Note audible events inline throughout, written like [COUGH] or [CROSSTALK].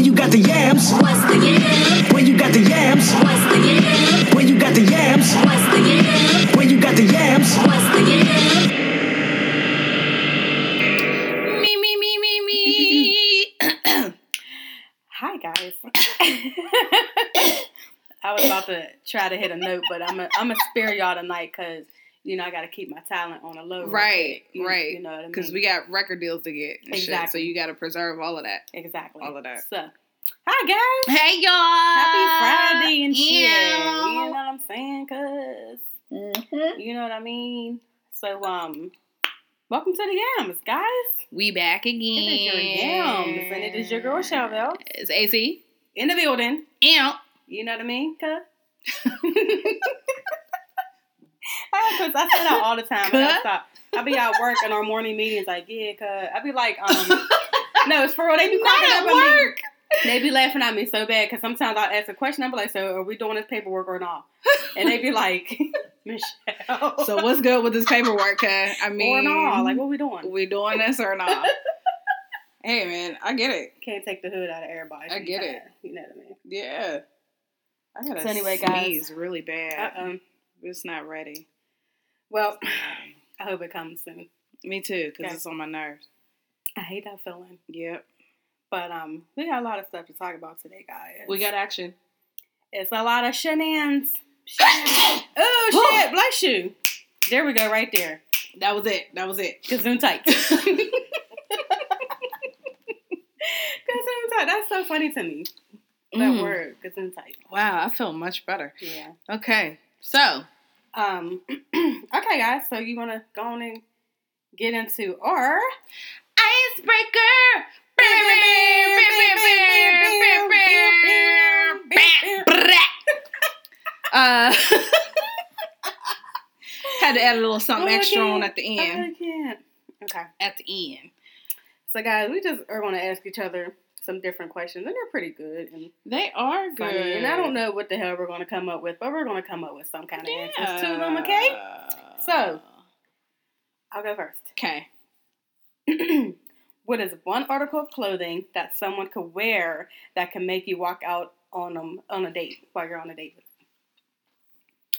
When you got the yams. What's the yam? When you got the yams. What's the yam? When you got the yams. What's the yam? When you got the yams. What's the yam? Me, me, me, me, me. [COUGHS] Hi guys. [COUGHS] I was about to try to hit a note, but I'm a, I'm gonna spare y'all tonight because you know I got to keep my talent on a low. right. You- right. You know what I mean? Because we got record deals to get. And Shit, so you got to preserve all of that. exactly all of that. So, hi guys. Hey, y'all. Happy Friday and shit. Yeah. You know what I'm saying? Cause Mhm. you know what I mean. So um, welcome to the Yams, guys. We back again. It is your Yams, and it is your girl Chevelle It's AC. in the building. Yeah. You know what I mean? Cause. [LAUGHS] Because [LAUGHS] I say that all the time. I stop. I be at work in our morning meetings, like, yeah, cuz. I be like, um, [LAUGHS] no, it's for real. They be cracking at up at me. work. They be laughing at me so bad because sometimes I'll ask a question. I'll be like, so are we doing this paperwork or not? And they be [LAUGHS] like, Michelle. So what's good with this paperwork? Cause I mean, or not? Like, what we doing? we doing this or not? hey, man, I get it. Can't take the hood out of everybody. I get it. You know what I mean? Yeah. I gotta So anyway, guys. sneeze really bad. Uh-oh. It's not ready. Well, [SIGHS] I hope it comes soon. Me too, because Okay. it's on my nerves. I hate that feeling. Yep. But um, we got a lot of stuff to talk about today, guys. We got action. It's a lot of shenanigans. Shenanigans. [GASPS] oh shit! Bless you. There we go, right there. That was it. That was it. Gazoon tight. [LAUGHS] [LAUGHS] Gazoon tight. That's so funny to me. That Mm. word, gazoon tight. Wow, I feel much better. Yeah. Okay, so Um. okay, guys. So you want to go on and get into our icebreaker. Uh, had to add a little something Oh, extra on at the end. I can't. Okay. At the end, So guys, we just are going to ask each other some different questions, and they're pretty good and they are good. funny. And I don't know what the hell we're going to come up with, but we're going to come up with some kind of answers to them. Okay. So- I'll go first. [CLEARS THROAT] okay. what is one article of clothing that someone could wear that can make you walk out on them on a date while you're on a date with them?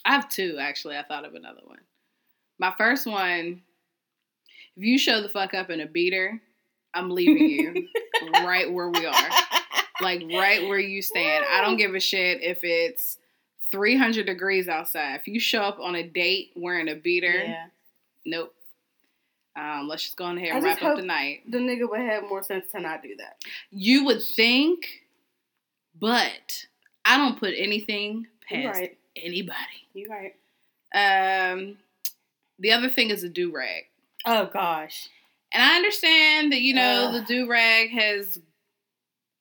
I have two actually. I thought of another one. My first one, if you show the fuck up in a beater, I'm leaving you [LAUGHS] right where we are. Like right where you stand. I don't give a shit if it's 300 degrees outside. If you show up on a date wearing a beater, Yeah. nope. Um, let's just go ahead and wrap up the night. The nigga would have more sense to not do that. You would think, but I don't put anything past right. anybody. You right. Um, the other thing is a do rag. Oh gosh. And I understand that, you know, Ugh. the do rag has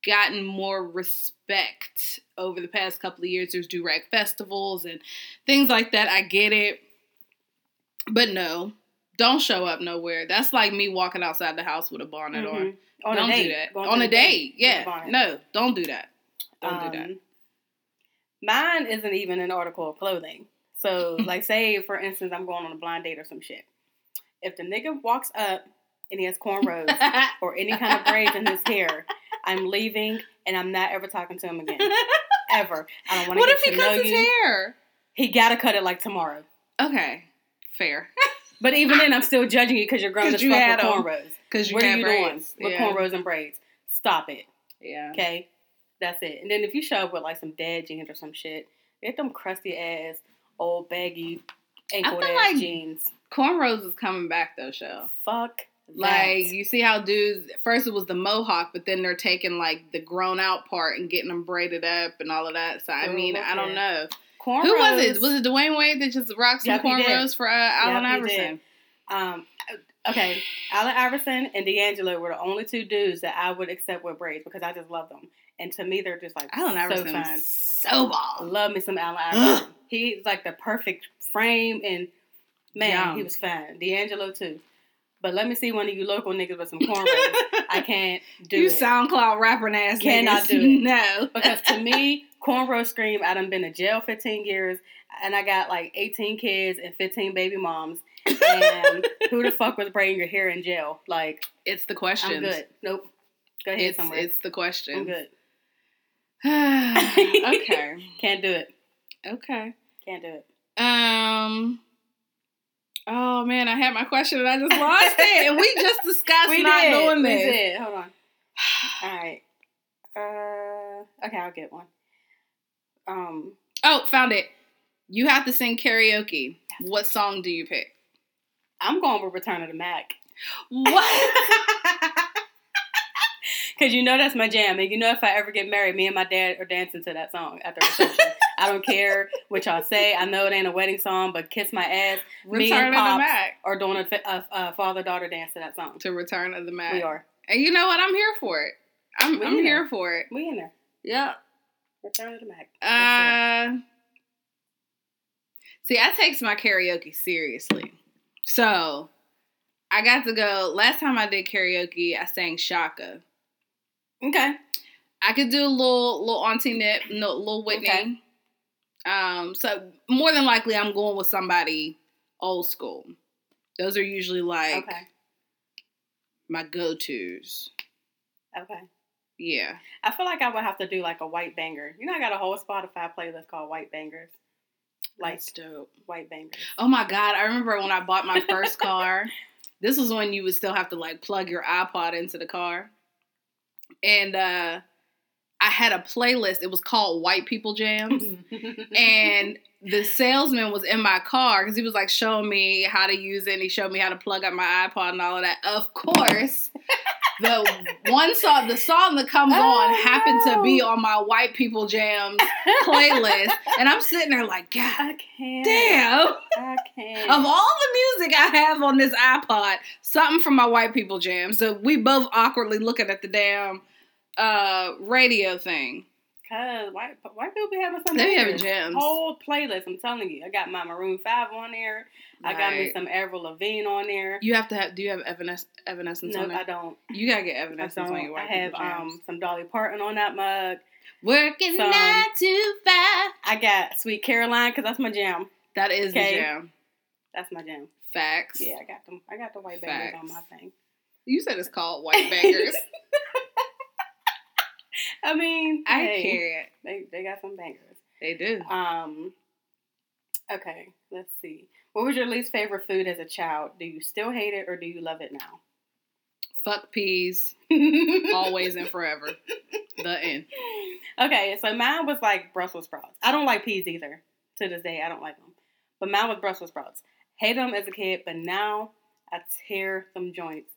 gotten more respect over the past couple of years. There's do rag festivals and things like that. I get it. But no, don't show up nowhere. That's like me walking outside the house with a bonnet on. Mhm. On don't a date. do that. Going on a the date. Yeah. No, don't do that. Don't do that. Um, Mine isn't even an article of clothing. So, [LAUGHS] like, say for instance, I'm going on a blind date or some shit. If the nigga walks up and he has cornrows [LAUGHS] or any kind of braids in his hair, I'm leaving and I'm not ever talking to him again. [LAUGHS] Ever. I don't want to what get if he to know cuts his you. hair? He gotta cut it like tomorrow. Okay. Fair. But even then, I'm [LAUGHS] still judging you because you're grown 'Cause as fuck with cornrows. Because you What are you braids. doing with yeah. cornrows and braids? Stop it. Yeah. Okay, that's it. And then if you show up with like some dad jeans or some shit, get them crusty ass, old baggy ankle ass like- jeans. Cornrows is coming back though, show. Fuck Like that. you see how dudes first it was the mohawk, but then they're taking like the grown out part and getting them braided up and all of that. So I mean, I don't know cornrows. who was it. Was it Dwyane Wade that just rocked some Yep, cornrows for uh, Allen Yep, Iverson? Um, okay, Allen Iverson and D'Angelo were the only two dudes that I would accept with braids because I just love them. And to me, they're just like Allen so Iverson fine. was so ball. Love me some Allen Iverson. He's like the perfect frame and man, Yum. he was fine. D'Angelo too. But let me see one of you local niggas with some cornrows. I [LAUGHS] can't do you it. SoundCloud rapping ass Cannot niggas. do [LAUGHS] it. No, because to me, [LAUGHS] cornrow scream. I done been to jail 15 years, and I got like 18 kids and 15 baby moms. And who the fuck was braiding your hair in jail? Like, it's the question. I'm good. Nope. Go ahead It's somewhere. it's the question. I'm good. [SIGHS] okay. Can't do it. Okay. Can't do it. Um. Oh man, I had my question and I just lost it. And we just [LAUGHS] discussed We not did. doing we this. did. Hold on. [SIGHS] All right. Uh, okay, I'll get one. Um, Oh, found it. You have to sing karaoke. What song do you pick? I'm going with Return of the Mack. What? [LAUGHS] Cause you know that's my jam, and you know if I ever get married, me and my dad are dancing to that song at the reception. [LAUGHS] I don't care what y'all say. I know it ain't a wedding song, but kiss my ass Me Return and of the Pops Mack. or doing a, a, a father daughter dance to that song. To Return of the Mack. We are. And you know what? I'm here for it. I'm, I'm here there. for it. We in there. Yeah. Return of the Mack. That's Uh, see, I takes my karaoke seriously. So I got to go. Last time I did karaoke, I sang Chaka. okay. I could do a little little Auntie Nip, no, little Whitney. Okay. Um, so more than likely, I'm going with somebody old school. Those are usually like Okay. my go tos. Okay. Yeah. I feel like I would have to do like a white banger. You know, I got a whole Spotify playlist called White Bangers. Like That's dope. white bangers. Oh my god! I remember when I bought my first [LAUGHS] car. This was when you would still have to like plug your iPod into the car, and uh, I had a playlist. It was called White People Jams, [LAUGHS] and the salesman was in my car because he was like showing me how to use it. and He showed me how to plug up my iPod and all of that. Of course, the one song, the song that comes Oh, on, happened to be on my White People Jams playlist, and I'm sitting there like, God I can't. damn. I can't. Of all the music I have on this iPod, something from my white people jam. So we both awkwardly looking at the damn uh radio thing. Cause white white people be having some. They having jams. Whole playlist. I'm telling you. I got my Maroon Five on there. I got me some Avril Lavigne on there. You have to have. Do you have Evanes- Evanescence No, I don't. You gotta get Evanescence on your white I have um some Dolly Parton on that mug. Working some- nine to five. I got Sweet Caroline because that's my jam. That is Okay. the jam. That's my jam. Facts. Yeah, I got them. I got the white bangers on my thing. You said it's called white bangers. [LAUGHS] [LAUGHS] I mean, I hey, can't. They they got some bangers. They do. Um. Okay, let's see. What was your least favorite food as a child? Do you still hate it or do you love it now? Fuck peas. [LAUGHS] Always and forever. The end. Okay, so mine was like Brussels sprouts. I don't like peas either. To this day, I don't like them. But mine was Brussels sprouts. Hate them as a kid, but now I tear them joints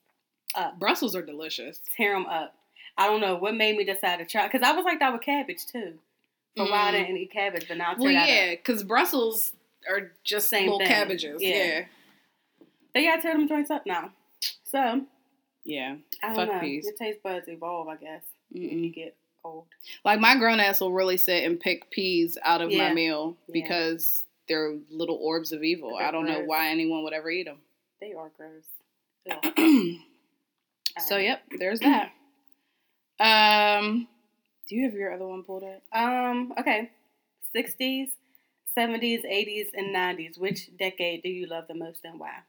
up. Brussels are delicious. Tear them up. I don't know what made me decide to try. Because I was like that with cabbage too. For a while, I Mm. didn't eat cabbage, but now Well, yeah, because Brussels are just Same little thing. cabbages. Yeah. Yeah. Yeah, I tear them joints up now. So, Yeah. I don't Fuck know. peas. Your taste buds evolve, I guess, when you Mm-mm. get old. Like my grown ass will really sit and pick peas out of Yeah. my meal Yeah. because they're little orbs of evil. I don't know why anyone would ever eat them. They are gross. [CLEARS THROAT] Ugh. so Alright. yep, there's that. Um, do you have your other one pulled up? Um, okay. 60s, 70s, 80s, and 90s. Which decade do you love the most and why?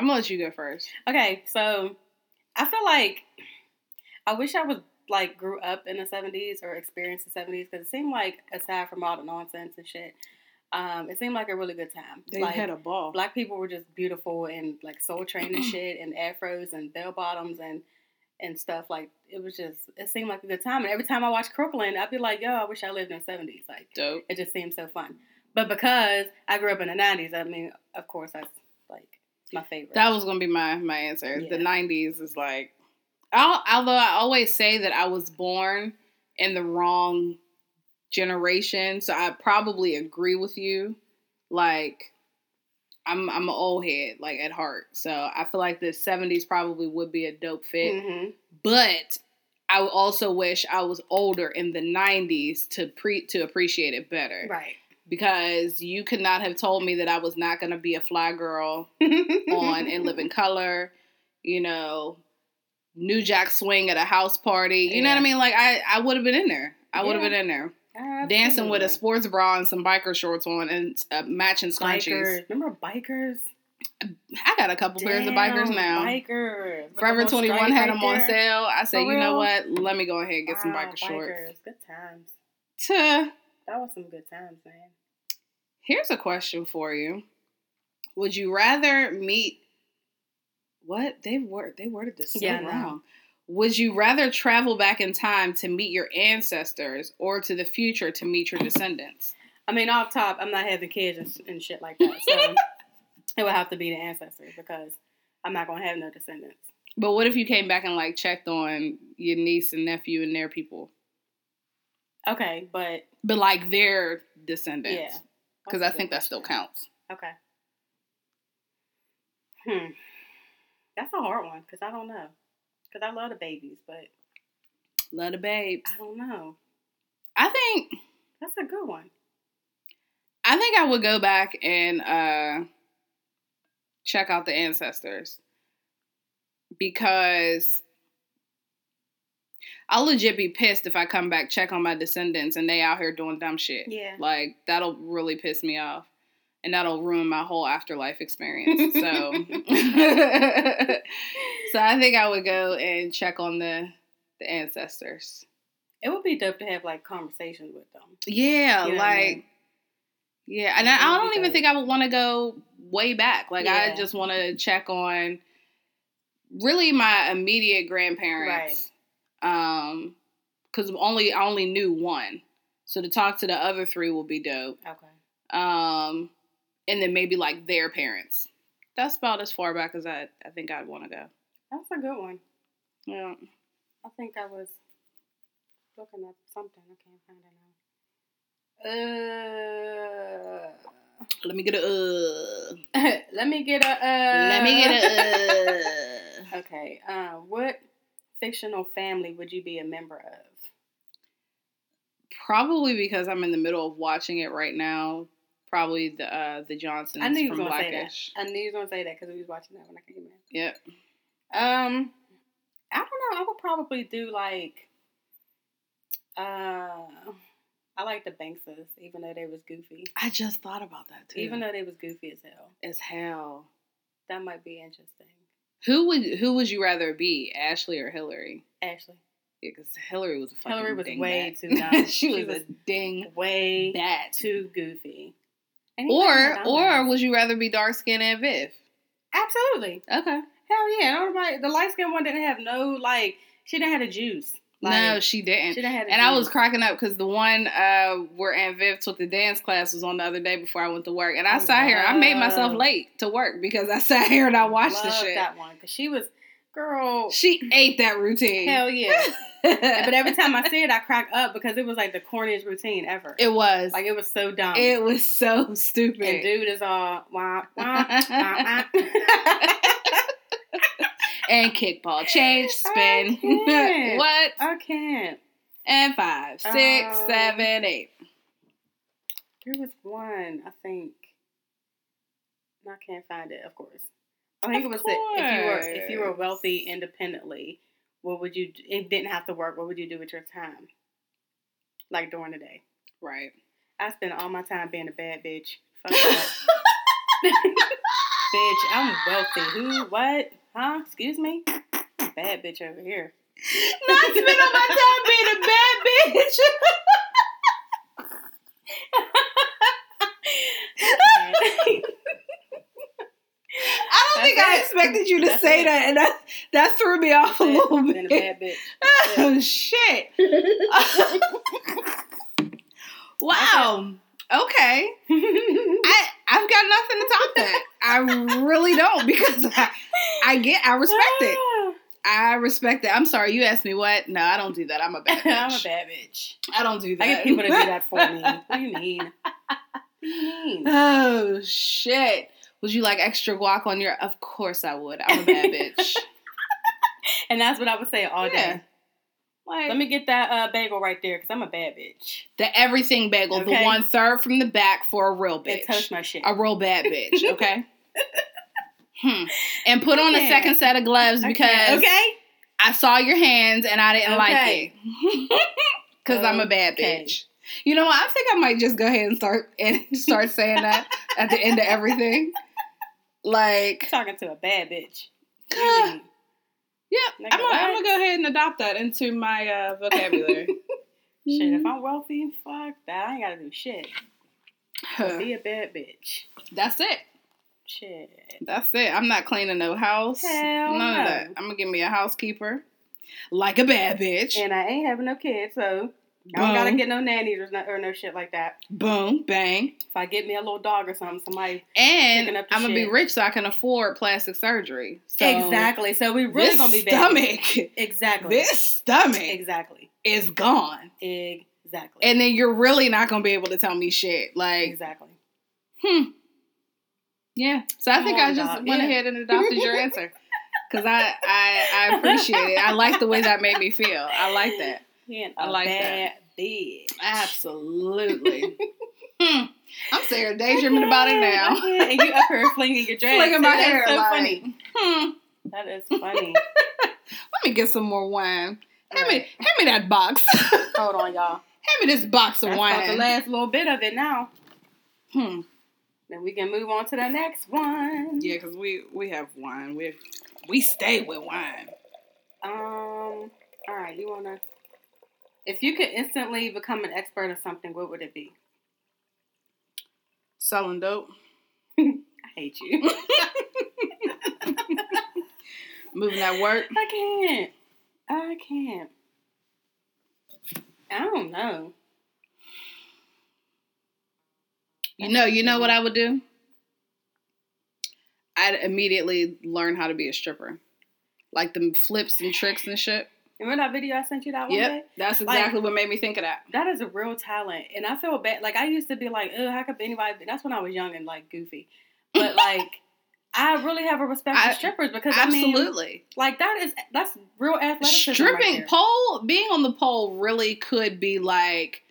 I'm gonna let you go first. Okay, so I feel like I wish I was like grew up in the 70s or experienced the 70s because it seemed like aside from all the nonsense and shit, um, it seemed like a really good time. They like, had a ball. black people were just beautiful and like soul train and [CLEARS THROAT] shit and afros and bell bottoms and and stuff like it was just it seemed like a good time and every time I watch Crooklyn I'd be like yo I wish I lived in the seventies like Dope. it just seems so fun but because I grew up in the nineties I mean of course that's like my favorite That was gonna be my my answer. The '90s is like, I'll, although I always say that I was born in the wrong generation, so I probably agree with you. Like, I'm I'm an old head, like at heart, so I feel like the '70s probably would be a dope fit. Mhm. But I also wish I was older in the '90s to pre to appreciate it better. right Because you could not have told me that I was not gonna be a fly girl [LAUGHS] on In Living Color, you know, New Jack Swing at a house party. You know what I mean? Like I, I would have been in there. I would have Yeah. been in there dancing with a sports bra and some biker shorts on and uh, matching scrunchies. bikers remember bikers I got a couple pairs of bikers now. Bikers. Forever 21 stripe had right them on sale. I said, you know what? Let me go ahead and get some Wow, biker shorts. Good times. Tuh. That was some good times, man. Here's a question for you. Would you rather meet what? They word they worded this so Yeah, wrong. Would you rather travel back in time to meet your ancestors or to the future to meet your descendants? I mean, off top, I'm not having kids and, and shit like that. So [LAUGHS] it would have to be the ancestors because I'm not going to have no descendants. But what if you came back and like checked on your niece and nephew and their people? Okay, but But like their descendants. yeah. Because I think that still counts. Okay. Hmm. That's a hard one because I don't know. Because I love the babies, but Love the babes. I don't know. I think That's a good one. I think I would go back and uh check out the ancestors because I'll legit be pissed if I come back check on my descendants and they out here doing dumb shit. Yeah. Like that'll really piss me off. And that'll ruin my whole afterlife experience. So [LAUGHS] So I think I would go and check on the the ancestors. It would be dope to have like conversations with them. Yeah, You know I like mean? yeah, and I, I don't even dope. think I would want to go way back. Like I just want to check on really my immediate grandparents. Um, because only I only knew one, so to talk to the other three will be dope. Okay. Um, and then maybe like their parents. That's about as far back as I I think I'd want to go. That's a good one. Yeah. I think I was looking at something. I can't find it now. Uh, Let me get a. Uh, [LAUGHS] let me get a. Uh, let me get a. Uh. [LAUGHS] okay. Uh, what fictional family would you be a member of? Probably because I'm in the middle of watching it right now. Probably the uh, the Johnsons I knew from gonna say that. Blackish. I knew you was gonna say that because we was watching that when I came in. Yep. Um, I don't know. I would probably do like, uh, I like the Bankses, even though they was goofy. I just thought about that too. Even though they was goofy as hell, as hell. that might be interesting. Who would who would you rather be, Ashley or Hilary? Ashley, Yeah, because Hilary was a fucking Hilary was way too [LAUGHS] dumb. she, She was, was a ding way bat. too goofy. Or or would you rather be dark skinned and Viv? absolutely, Okay. hell yeah. The light skinned one didn't have no like. She didn't have the juice. Like, no, she she didn't. didn't have. And I was cracking up because the one uh, where Aunt Viv took the dance class was on the other day before I went to work, and I I sat here. I made myself late to work because I [LAUGHS] sat here and I watched the shit. that one because she was girl. She ate that routine. Hell yeah. [LAUGHS] but every time I see it, I crack up because it was like the corniest routine ever. it was like it was so dumb. it was so stupid. and dude is all wah, wah, wah, and kickball change spin. [LAUGHS] can't. what? I can't. And five, six, Um, seven, eight. There was one, I think. I can't find it, of course. I think Of it was that if you were if you were wealthy independently, what would you? It didn't have to work. What would you do with your time? Like during the day. Right. I spend all my time being a bad bitch. Fuck [LAUGHS] bitch, I'm wealthy. Who? What? Huh? Excuse me? Bad bitch over here. Not spend all my time being a bad bitch. [LAUGHS] I don't think I That's it. expected you to That's say it. that, and that that threw me off a little a bit. bitch. [LAUGHS] Oh shit! [LAUGHS] wow. Okay. I I've got nothing to top that. I really don't because I, I get I respect it. Ah. I respect it. I'm sorry, you asked me what? No, I don't do that. I'm a bad bitch. [LAUGHS] I'm a bad bitch. I don't do that. I get people to do that for me. What do you mean? What do you mean? Oh shit. Would you like extra guac on your Of course I would. I'm a bad bitch. [LAUGHS] And that's what I would say all day. Yeah. Like Let me get that uh, bagel right there because I'm a bad bitch. the everything bagel, the one served from the back for a real And bitch. toast my shit. a real bad bitch, [LAUGHS] okay? hmm. And put on a second set of gloves Okay, because okay. I saw your hands and I didn't like it. [LAUGHS] Because I'm a bad bitch. You know what? I think I might just go ahead and start and start saying that at the end of everything. Like, Talking to a bad bitch. [SIGHS] yeah, Really. I'm gonna I'm gonna what? go ahead and adopt that into my uh, vocabulary. [LAUGHS] Shit, if I'm wealthy, fuck that. I ain't gotta do shit. Huh. [SIGHS] Be a bad bitch. That's it. Shit. That's it. I'm not cleaning no house. Hell None no. of that. I'm gonna give me a housekeeper, like a bad bitch. And I ain't having no kids, so I don't gotta get no nannies or no, or no shit like that. Boom, bang, If I get me a little dog or something, somebody and I'm gonna be rich so I can afford plastic surgery. So exactly. So we really gonna be stomach, Exactly. this stomach Exactly. is gone, Exactly. and then you're really not gonna be able to tell me shit. Like, exactly. hmm, yeah. So I think on, I just dog. went Yeah. ahead and adopted your answer [LAUGHS] because I, I I appreciate it. I like the way that made me feel. I like that. I a like that. bad bitch. Absolutely. [LAUGHS] hmm. I'm Sarah daydreaming about it now. [LAUGHS] And you up here flinging your [LAUGHS] dress. Flinging my That's So like- funny. Hmm. That is funny. Let me get some more wine. Hand me, hand me that box. Hold on, y'all. Hand me this box of That's about the last little bit of it now. Hmm. Then we can move on to the next one. Yeah, because we we have wine. We we stay with wine. Um. All right. You wanna? If you could instantly become an expert at something, what would it be? Selling dope, [LAUGHS] I hate you. [LAUGHS] moving that work. I can't. I can't. I don't know. You know, you know what I would do? I'd immediately learn how to be a stripper, like the flips and tricks and shit. Remember that video I sent you that one day? Yep, that's exactly what made me think of that. That is a real talent, and I feel bad. Like I used to be like, "Oh, how could anybody?" That's when I was young and like goofy, but [LAUGHS] like. I really have a respect I- for strippers because I mean, Absolutely. like that is that's real athleticism. stripping right pole being on the pole really could be like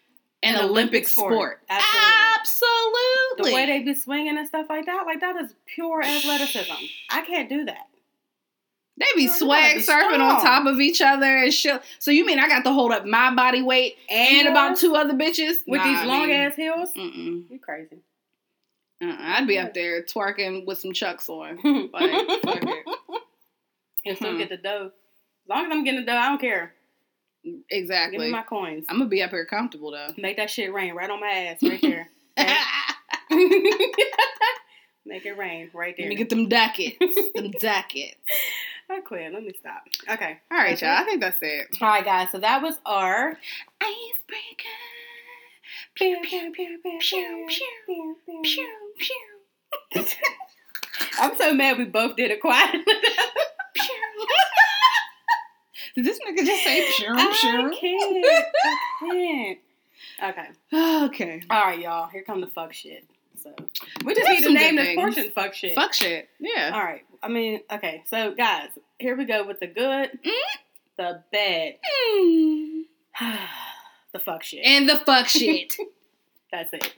an, An Olympic, Olympic sport. sport. Absolutely. Absolutely. the way they be swinging and stuff like that, like that is pure athleticism. I can't do that. They be Girl, swag be surfing on top of each other and shit. So you mean I got to hold up my body weight and, about two other bitches with Nah, these I long mean, ass heels. Mm-mm. You crazy? Uh-uh. I'd be up there twerking with some chucks on. [LAUGHS] Like, [LAUGHS] and still Hmm. get the dough. As long as I'm getting the dough, I don't care. Exactly. Give me my coins. I'm gonna be up here comfortable though. Make that shit rain right on my ass, right there. [LAUGHS] Make it rain right there. Let me get them ducats. them ducats. Oh, I quit. Let me stop. Okay. All right, That's y'all. it? I think that's it. All right, guys. So that was our. Icebreaker. Pew, pew, pew, pew, pew, pew, pew. Pew, pew, [LAUGHS] I'm so mad we both did it quietly. pew. Did this nigga just say pure, I can't. I can't. [LAUGHS] Okay. Okay. All right, y'all. Here come the fuck shit. So we just need to name this things. portion "fuck shit." Fuck shit. Yeah. All right. I mean, okay. So guys, here we go with the good, Mm. the bad, Mm. [SIGHS] the fuck shit. And the fuck shit. [LAUGHS] That's it.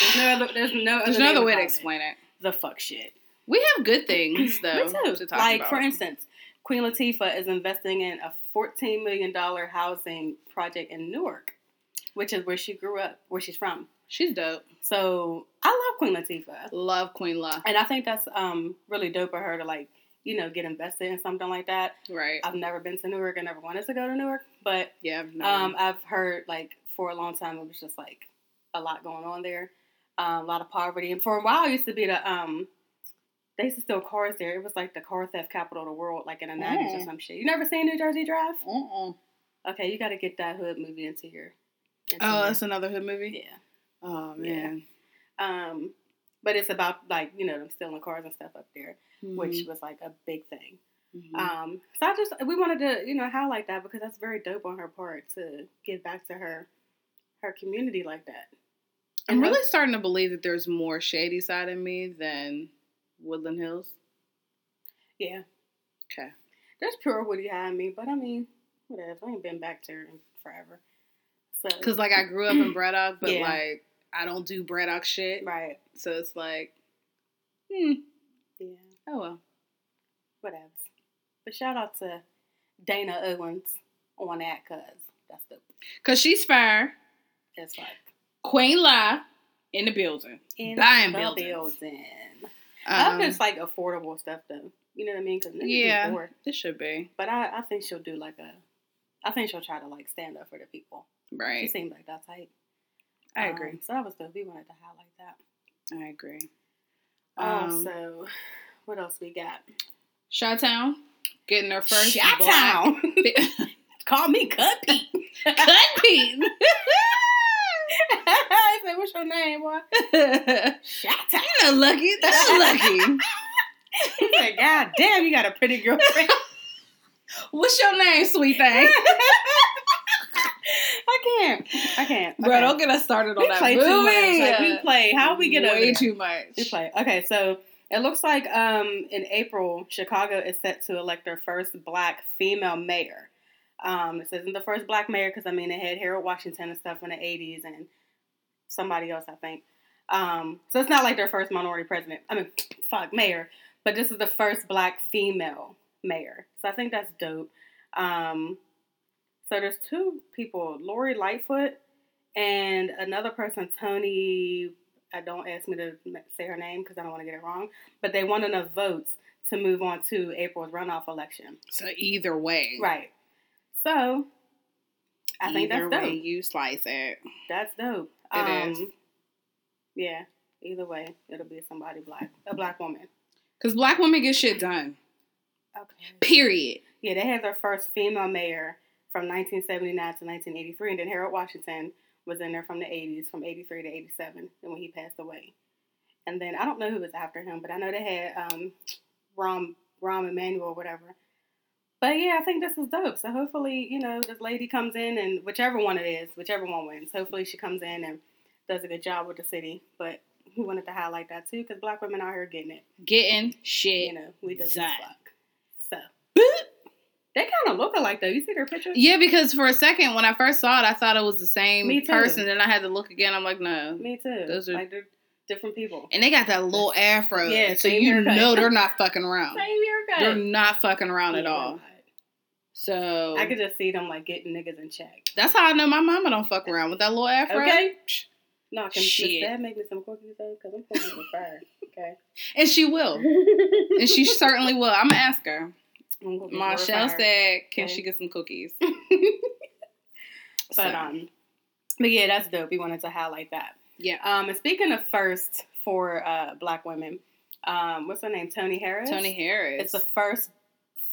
There's no other. There's no. There's no other way to it. explain it. The fuck shit. We have good things [CLEARS THROAT] though to talk Like about. for instance, Queen Latifah is investing in a 14 million dollar housing project in Newark, which is where she grew up, where she's from. She's dope. So I love Queen Latifah, Love Queen La. and I think that's um really dope of her to like you know get invested in something like that. Right. I've never been to Newark. I never wanted to go to Newark, but Yeah. I've um I've heard like for a long time it was just like a lot going on there, um, a lot of poverty, and for a while it used to be the um. They used to steal cars there. It was like the car theft capital of the world, like in the nineties or Mm. some shit. You never seen New Jersey Drive? uh-uh. Okay, you got to get that hood movie into your. Into Oh, your- that's another hood movie. yeah. Oh Yeah. man. Um, but it's about like you know them stealing cars and stuff up there, which Mhm. was like a big thing. Mhm. Um, so I just we wanted to you know highlight that because that's very dope on her part to give back to her her community like that. I'm And really starting to believe that there's more shady side in me than Woodland Hills. yeah. Okay. There's pure Woody behind me, but I mean, whatever. I ain't been back to her in forever. So Because like I grew up in Braddock, but Yeah. like I don't do Braddock shit. right, So it's like, hmm. yeah, Oh well. whatever. But shout out to Dana Owens on that, cause that's dope. Cause she's fire. It's like Queen La in the building. in Buying the buildings. building. I hope Um, it's like affordable stuff though. You know what I mean? Because Yeah. This should be But I, I think she'll do like a. I think she'll try to like stand up for the people. Right. She seems like that type. I Um, agree. so that was dope. We wanted to highlight that. I agree. Um, Um, so what else we got? Shot Town getting her first Shot black- Town. [LAUGHS] Call me Cut Pete. [LAUGHS] Cut Pete. [LAUGHS] I said, "What's your name, boy?" Shot Town. You're lucky. You're lucky. He said, "God damn, you got a pretty girlfriend." What's your name, sweet thing? I can't. I can't. Bro, Okay. don't get us started on we that play movie. too much. Like, we play. How we get way too much. We play. Okay, so it looks like um in April, Chicago is set to elect their first black female mayor. Um, this isn't the first black mayor because I mean they had Harold Washington and stuff in the '80s and somebody else I think. Um, so it's not like their first minority president. I mean, [TSK] fuck mayor, but this is the first black female mayor. So I think that's dope. Um, so there's two people, Lori Lightfoot and another person, Toni. I don't ask me to say her name because I don't want to get it wrong. But they won enough votes to move on to April's runoff election. So either way, Right. So I think either that's way dope. you slice it. That's dope. It um, is. Yeah. Either way, it'll be somebody black, a black woman. Because black women get shit done. Okay. Period. Yeah, they had their first female mayor from 1979 to 1983, and then Harold Washington was in there from the 80s, from 83 to 87, and when he passed away. And then I don't know who was after him, but I know they had um, Rahm Rahm Emanuel or whatever. But yeah, I think this is dope. So hopefully, you know, this lady comes in and whichever one it is, whichever one wins, hopefully she comes in and does a good job with the city. But we wanted to highlight that too because black women out here getting it. Getting shit. You know, we as fuck. They kind of look alike though. You see their pictures? Yeah, because for a second when I first saw it, I thought it was the same person. Then I had to look again. I'm like, no. Me too. Those are- like they're different people. And they got that little afro. Yeah, so you haircut. know they're [LAUGHS] not fucking around. Same haircut. They're not fucking around at all. So. I could just see them like getting niggas in check. that's how I know my mama don't fuck around with that little afro. Okay. No, can Shit. Shit. Dad make me some cookies though? Because I'm cookies with fire. [LAUGHS] Okay. And she will. [LAUGHS] And she certainly will. I'm gonna ask her. I'm cookies with Marshall fire. said, "Can Okay. she get some cookies?" [LAUGHS] But So, um, but yeah, that's dope. We wanted to highlight that. yeah, Um, and speaking of first for uh black women, um, what's her name? Toni Harris. Toni Harris. It's the first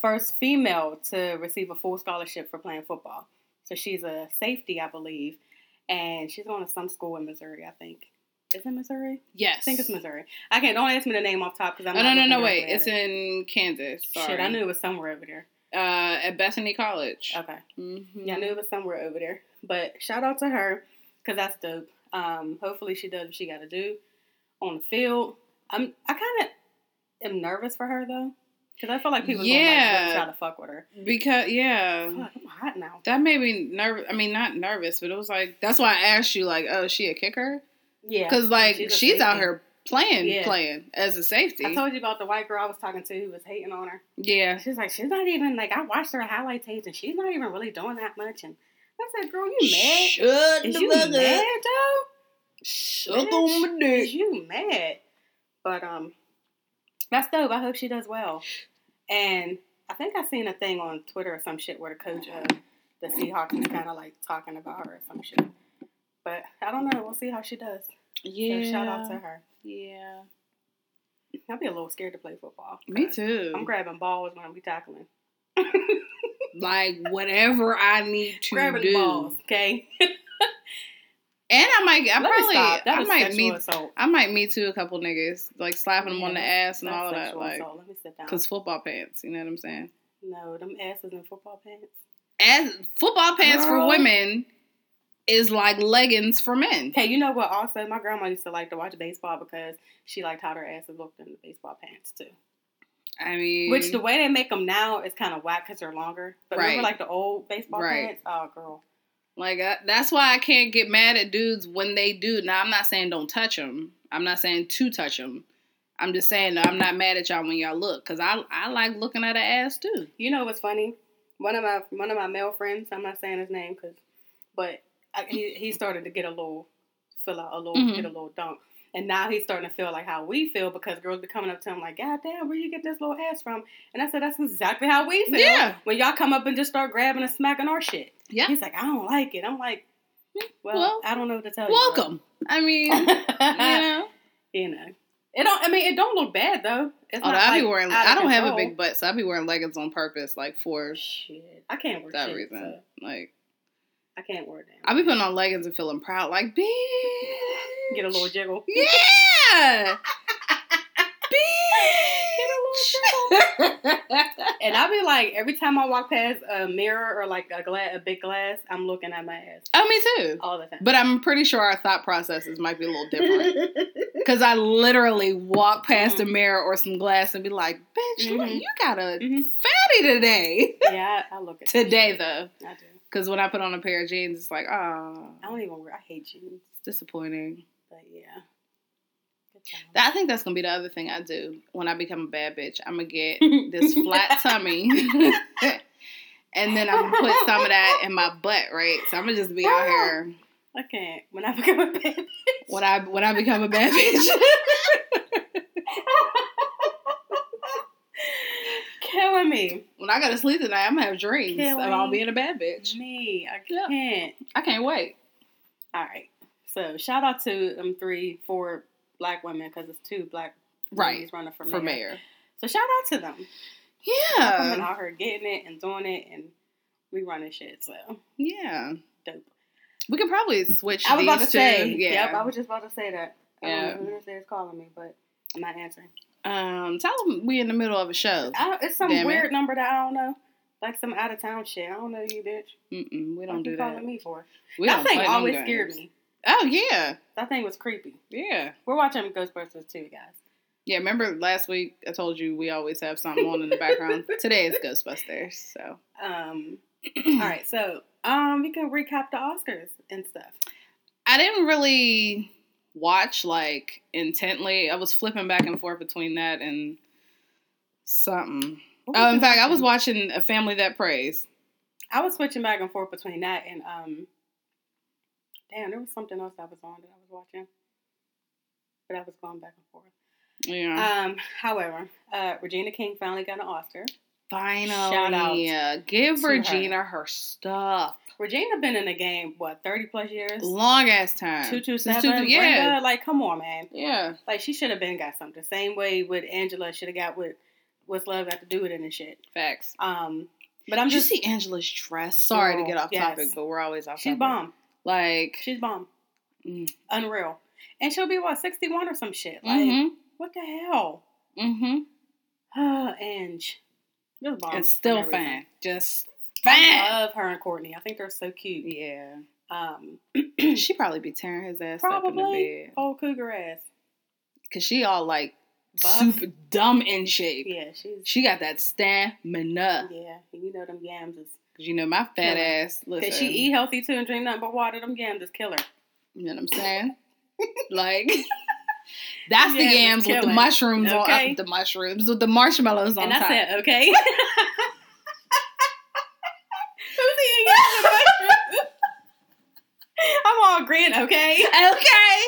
first female to receive a full scholarship for playing football. So she's a safety, I believe, and she's going to some school in Missouri. I think. Is it Missouri? yes. I think it's Missouri. I can't. Don't ask me the name off top because I'm. Oh, not no, no, no, wait. It's in Kansas. Sorry. Shit, I knew it was somewhere over there. Uh, at Bethany College. Okay. Mm-hmm. Yeah, I knew it was somewhere over there. But shout out to her because that's dope. Um, hopefully she does what she got to do on the field. I'm. I kind of am nervous for her though because I feel like people gonna like Yeah. try to fuck with her. Because yeah, Fuck, I'm hot now. that made me nervous. I mean, not nervous, but it was like that's why I asked you, like, oh, is she a kicker? Yeah, Because like she's she's, out here playing, Yeah. playing as a safety. I told you about the white girl I was talking to who was hating on her. yeah, She's like, she's not even like I watched her highlight tapes and she's not even really doing that much. And I said, girl, you mad? Shut Is you mad up. though? Suck on my Is you mad? But um, that's dope. I hope she does well. And I think I seen a thing on Twitter or some shit where the coach of the Seahawks was kind of like talking about her or some shit. But I don't know. We'll see how she does. Yeah. So shout out to her. Yeah. I'll be a little scared to play football. Me too. I'm grabbing balls when I'm be tackling. [LAUGHS] like whatever I need to grabbing do. balls, okay? [LAUGHS] And I might, I Let probably. That I might meet, assault. I might meet too a couple niggas, like slapping them on the ass and all of that, like. Let me sit down. cause football pants. You know what I'm saying? no, them asses in football pants. As football pants for women is like leggings for men. Hey, you know what? Also, my grandma used to like to watch baseball because she liked how their asses looked in the baseball pants too. I mean, Which the way they make them now is kind of whack because they're longer. But Right. remember, like the old baseball Right. pants? Oh, girl. Like I, that's why I can't get mad at dudes when they do. Now I'm not saying don't touch them. I'm not saying to touch them. I'm just saying I'm not mad at y'all when y'all look, cause I I like looking at an ass too. You know what's funny? One of my one of my male friends. I'm not saying his name because, but he he started to get a little fill out a little Mhm. get a little dunk, And now he's starting to feel like how we feel because girls be coming up to him like, God damn, where you get this little ass from? And I said, That's exactly how we feel. Yeah. When y'all come up and just start grabbing and smacking our shit. Yeah. He's like, I don't like it. I'm like, Well, Well, I don't know what to tell you. Welcome. I mean, [LAUGHS] you. know. you know. It don't I mean it don't look bad though. It's Although not I be like, wearing, I don't have a big butt, so I be wearing leggings on purpose, like for shit. I can't wear that shit, reason. so Like I can't wear them. I'll be putting on leggings and feeling proud, like bitch. Get a little jiggle. [LAUGHS] Yeah. [LAUGHS] Get a little jiggle. [LAUGHS] And I be like, every time I walk past a mirror or like a glass, a big glass, I'm looking at my ass oh, me too. all the time. But I'm pretty sure our thought processes might be a little different. Because I literally walk past a Mhm. mirror or some glass and be like, bitch, look, Mhm. you got a Mhm. fatty today. yeah, I, I look at today, though. I do. Because when I put on a pair of jeans, it's like, oh, I don't even wear. I hate jeans, it's disappointing. but yeah. I think that's gonna be the other thing I do when I become a bad bitch. I'm gonna get this [LAUGHS] flat tummy, [LAUGHS] and then I'm gonna put some of that in my butt, right? So I'm gonna just be out [LAUGHS] here I can't. When I become a baby. when I when I become a bad bitch. Killing me. when I go to sleep tonight, I'm gonna have dreams Killing about being a bad bitch. Me. I can't. I can't wait. All right. So shout out to them three, four black women because it's two black Right. ladies running for mayor. For mayor. So shout out to them. Yeah. out here getting it and doing it and we running shit. So Yeah. dope. We can probably switch. I was about to these say. two. Yeah. Yep. I was just about to say that. I Yeah. don't know who this is calling me, but I'm not answering. Um, tell them we in the middle of a show. It's some Damn it. weird number that I don't know. Like some out of town shit. I don't know you, bitch. Mm-mm, we don't you do calling that. me for? We that thing always games. scared me. Oh yeah, That thing was creepy. yeah, We're watching Ghostbusters too, guys. yeah. Remember last week I told you we always have something on in the background. [LAUGHS] Today is Ghostbusters. So Um, [CLEARS THROAT] all right, so um, we can recap the Oscars and stuff. I didn't really watch like intently. I was flipping back and forth between that and something. Oh, in fact, I was watching? A Family That Preys. I was switching back and forth between that and um. Damn, there was something else I was on that I was watching, but I was going back and forth. Yeah. Um, however, uh, Regina King finally got an Oscar. Finally, shout out uh, give to her. Regina her. stuff. Regina been in the game what thirty plus years. Long ass time. Two two seven. two- yeah, Brenda, like come on, man. yeah. Like she should have been got something. Same way with Angela should have got what what's love got to do with it and shit. Facts. Um, but I'm Did you just see Angela's dress? Sorry to get off yes. topic, but we're always off topic. she's topic. bomb. Like, She's bomb. Mm. Unreal. And she'll be what sixty one or some shit. Like mm-hmm, what the hell? mm-hmm. Uh, Ange. Just bomb. It's still fine. Just I love her and Courtney. I think they're so cute. Yeah. Um, [CLEARS THROAT] she probably be tearing his ass up in the probably bed. old cougar ass. Cause she all like Buff. super dumb in shape. Yeah, she's She got that stamina. yeah. You know them yams is Cause you know my fat ass. Listen, Cause she eat healthy too and drink nothing but water. Them yams is killer. You know what I'm saying? [LAUGHS] like that's the Yams with the mushrooms on Okay. uh, the mushrooms with the marshmallows on and I top. said, okay. [LAUGHS] Who's eating yams and mushrooms? I'm all green, okay. okay.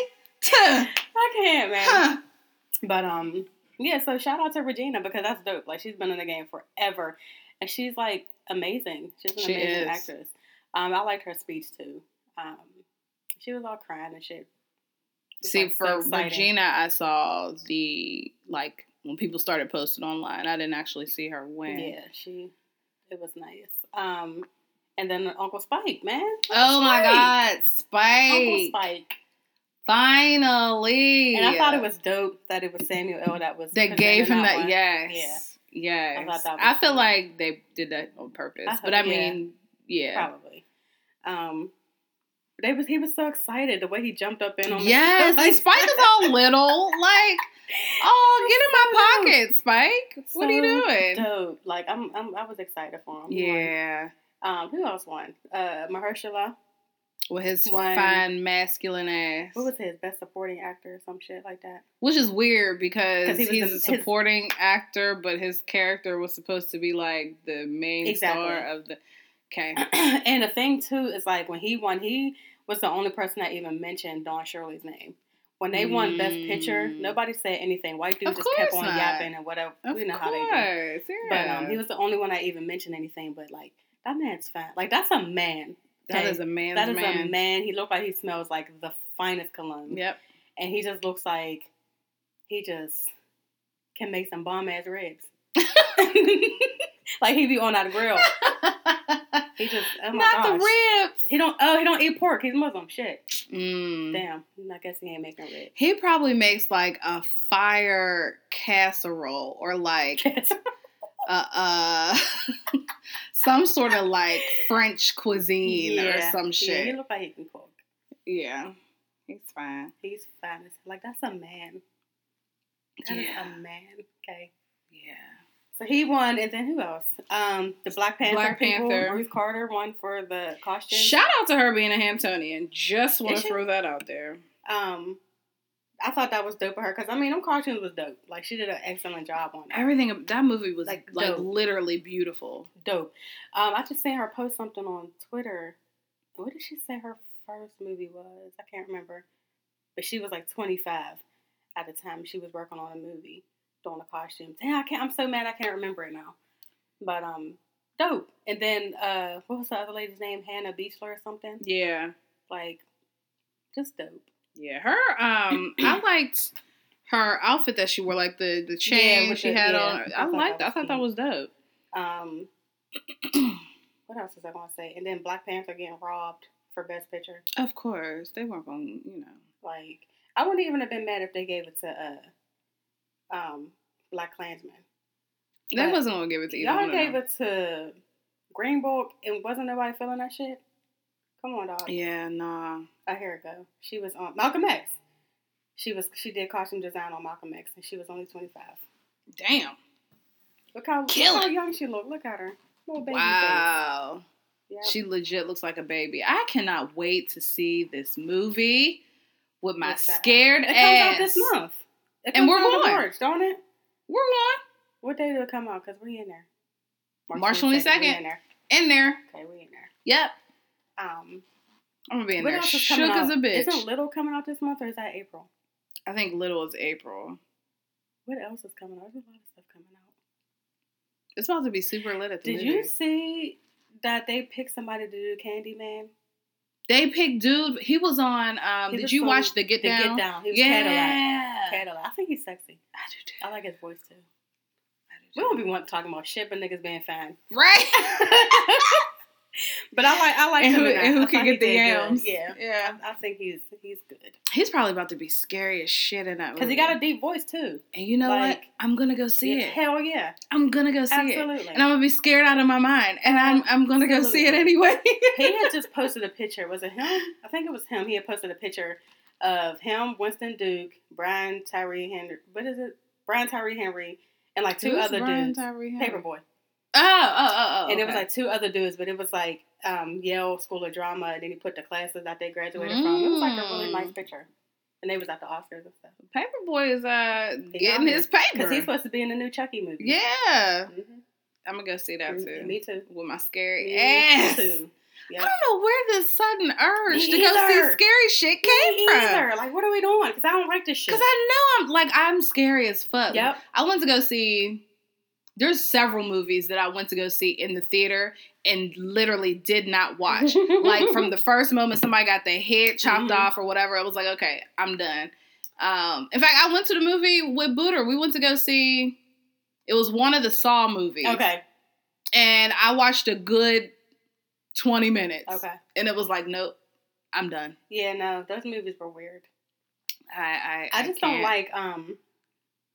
Tuh. I can't, man. Huh. But um, yeah. So shout out to Regina because that's dope. Like she's been in the game forever, and she's like amazing. She's an She amazing is. actress. Um, I liked her speech too. Um, she was all crying and shit. It's, See, like, so for exciting. Regina, I saw the like when people started posting online. I didn't actually see her win. Yeah, she. It was nice. Um, and then Uncle Spike, man. Oh my God, Spike! Uncle Spike. Finally, And I thought it was dope that it was Samuel L. that was that gave him that. one. Yes, yes. I thought that I feel cool. like they did that on purpose, I but I hope- yeah. mean, yeah. Probably. Um, they was he was so excited the way he jumped up in on. the- Yes, [LAUGHS] like, Spike is all little. Like, [LAUGHS] oh, get in my So pocket, Spike. What are you doing? Dope. Like I'm, I'm, I was excited for him. Won. Yeah, Um, who else won? Uh, Mahershala. with his One- fine masculine ass, What was his best supporting actor or some shit like that? which is weird because he he's the- a his- supporting actor, but his character was supposed to be like the main Exactly. star of the. Okay, [CLEARS THROAT] and the thing too is like when he won, he was the only person that even mentioned Don Shirley's name, When they won Best Picture, Mm. nobody said anything. White dude Of just kept on not. yapping and whatever. Of we know course, how they do. yeah. But um, he was the only one I even mentioned anything. But like that man's fine. Like that's a man. that okay? is a man. That is man. a man. He looked like he smells like the finest cologne. Yep. And he just looks like he just can make some bomb ass ribs. [LAUGHS] [LAUGHS] like he'd be on that grill. [LAUGHS] He just oh my Not gosh. the ribs. He don't oh he don't eat pork. He's Muslim. Shit. Mm. Damn. I guess he ain't making ribs. He probably makes like a fire casserole or like uh, [LAUGHS] uh [LAUGHS] some sort of like French cuisine or some Yeah, shit. he look like he can cook. Yeah, he's fine. He's fine. Like that's a man. That is Yeah. a man. Okay. Yeah. So he won, and then who else? Um, the Black Panther. Black people, Panther. Ruth Carter won for the costume. Shout out to her being a Hamptonian. Just want to throw that out there. um, I thought that was dope of her because I mean, them cartoons was dope. Like she did an excellent job on that. Everything that movie was like, Like, dope. literally beautiful. Dope. Um, I just seen her post something on Twitter. What did she say her first movie was? I can't remember. But she was like 25 at the time she was working on a movie, doing a costume. Damn, I can't. I'm so mad I can't remember it now. But um, dope. And then uh, what was the other lady's name? Hannah Beachler or something. Yeah, Like, just dope. yeah. Her um, [CLEARS THROAT] I liked her outfit that she wore, like the the chain with she the- had yeah, on. I I liked. that I thought that was dope. Um, [CLEARS THROAT] what else was I gonna say? And then Black Panther getting robbed for Best Picture. Of course, they weren't going. to You know. Like, I wouldn't even have been mad if they gave it to uh, um, BlacKkKlansman. They But wasn't gonna give it to either Y'all gave it to Green Book, and wasn't nobody feeling that shit. Come on, dog. Yeah, nah. Oh, here it go. She was on Malcolm X. She was she did costume design on Malcolm X, and she was only twenty five. Damn. Look how, look how young she looked. Look at her, little baby Wow. face. Yep. She legit looks like a baby. I cannot wait to see this movie with my What's that? scared It comes ass. out this month. And we're going. March, don't it? We're on What day did it come out? Cause we in there. March 22nd, 22nd. We in there. in there. Okay, we in there. Yep. Um, I'm gonna be in there shook as a bitch. Isn't Little coming out this month or is that April? I think Little is April. What else is coming out? There's a lot of stuff coming out. It's about to be super lit at the Did you see that they picked somebody to do Candyman? They picked dude. He was on. Um, He did was you watch the Get The Down? Get Down. He was yeah. Cadillac. Cadillac. I think he's sexy. I do too. I like his voice too. I do We don't be want talking about shit, but niggas being fine. right. [LAUGHS] [LAUGHS] But I like I like and who, and who can get the did good. yams? Yeah. yeah. I, I think he's he's good He's probably about to be scary as shit in that movie. because he got a deep voice too. And you know what? I'm gonna go see Yeah, it. Hell yeah, I'm gonna go see it. absolutely. And I'm gonna be scared out of my mind. And I'm I'm gonna go see it anyway. [LAUGHS] he had just posted a picture. Was it him? I think it was him. He had posted a picture of him, Winston Duke, Brian Tyree Henry. What is it? Brian Tyree Henry, and like two Who's other Brian dudes. Tyree Henry? Paper Boi. Oh, oh, oh, oh. and it was like two other dudes, but it was like um, Yale School of Drama, and then he put the classes that they graduated from. It was like a really Mm. nice picture. And they was at the Oscars and stuff. Paper Boi is uh getting his paper. Because he's supposed to be in the new Chucky movie. yeah. Mhm. I'm gonna go see that Mm, too. Me too. With my scary Me ass. too. I don't know where this sudden urge Me to go see scary shit came Me from. either. Like, what are we doing? Because I don't like this shit. Because I know I'm like I'm scary as fuck. Yep. I went to go see. There's several movies that I went to go see in the theater and literally did not watch. like from [LAUGHS] the first moment somebody got their head chopped Mhm. off or whatever, I was like, okay, I'm done. Um, in fact, I went to the movie with Booter. We went to go see. It was one of the Saw movies. Okay. And I watched a good twenty minutes. Okay. And it was like, nope, I'm done. Yeah, no, those movies were weird. I I, I just don't can't. like um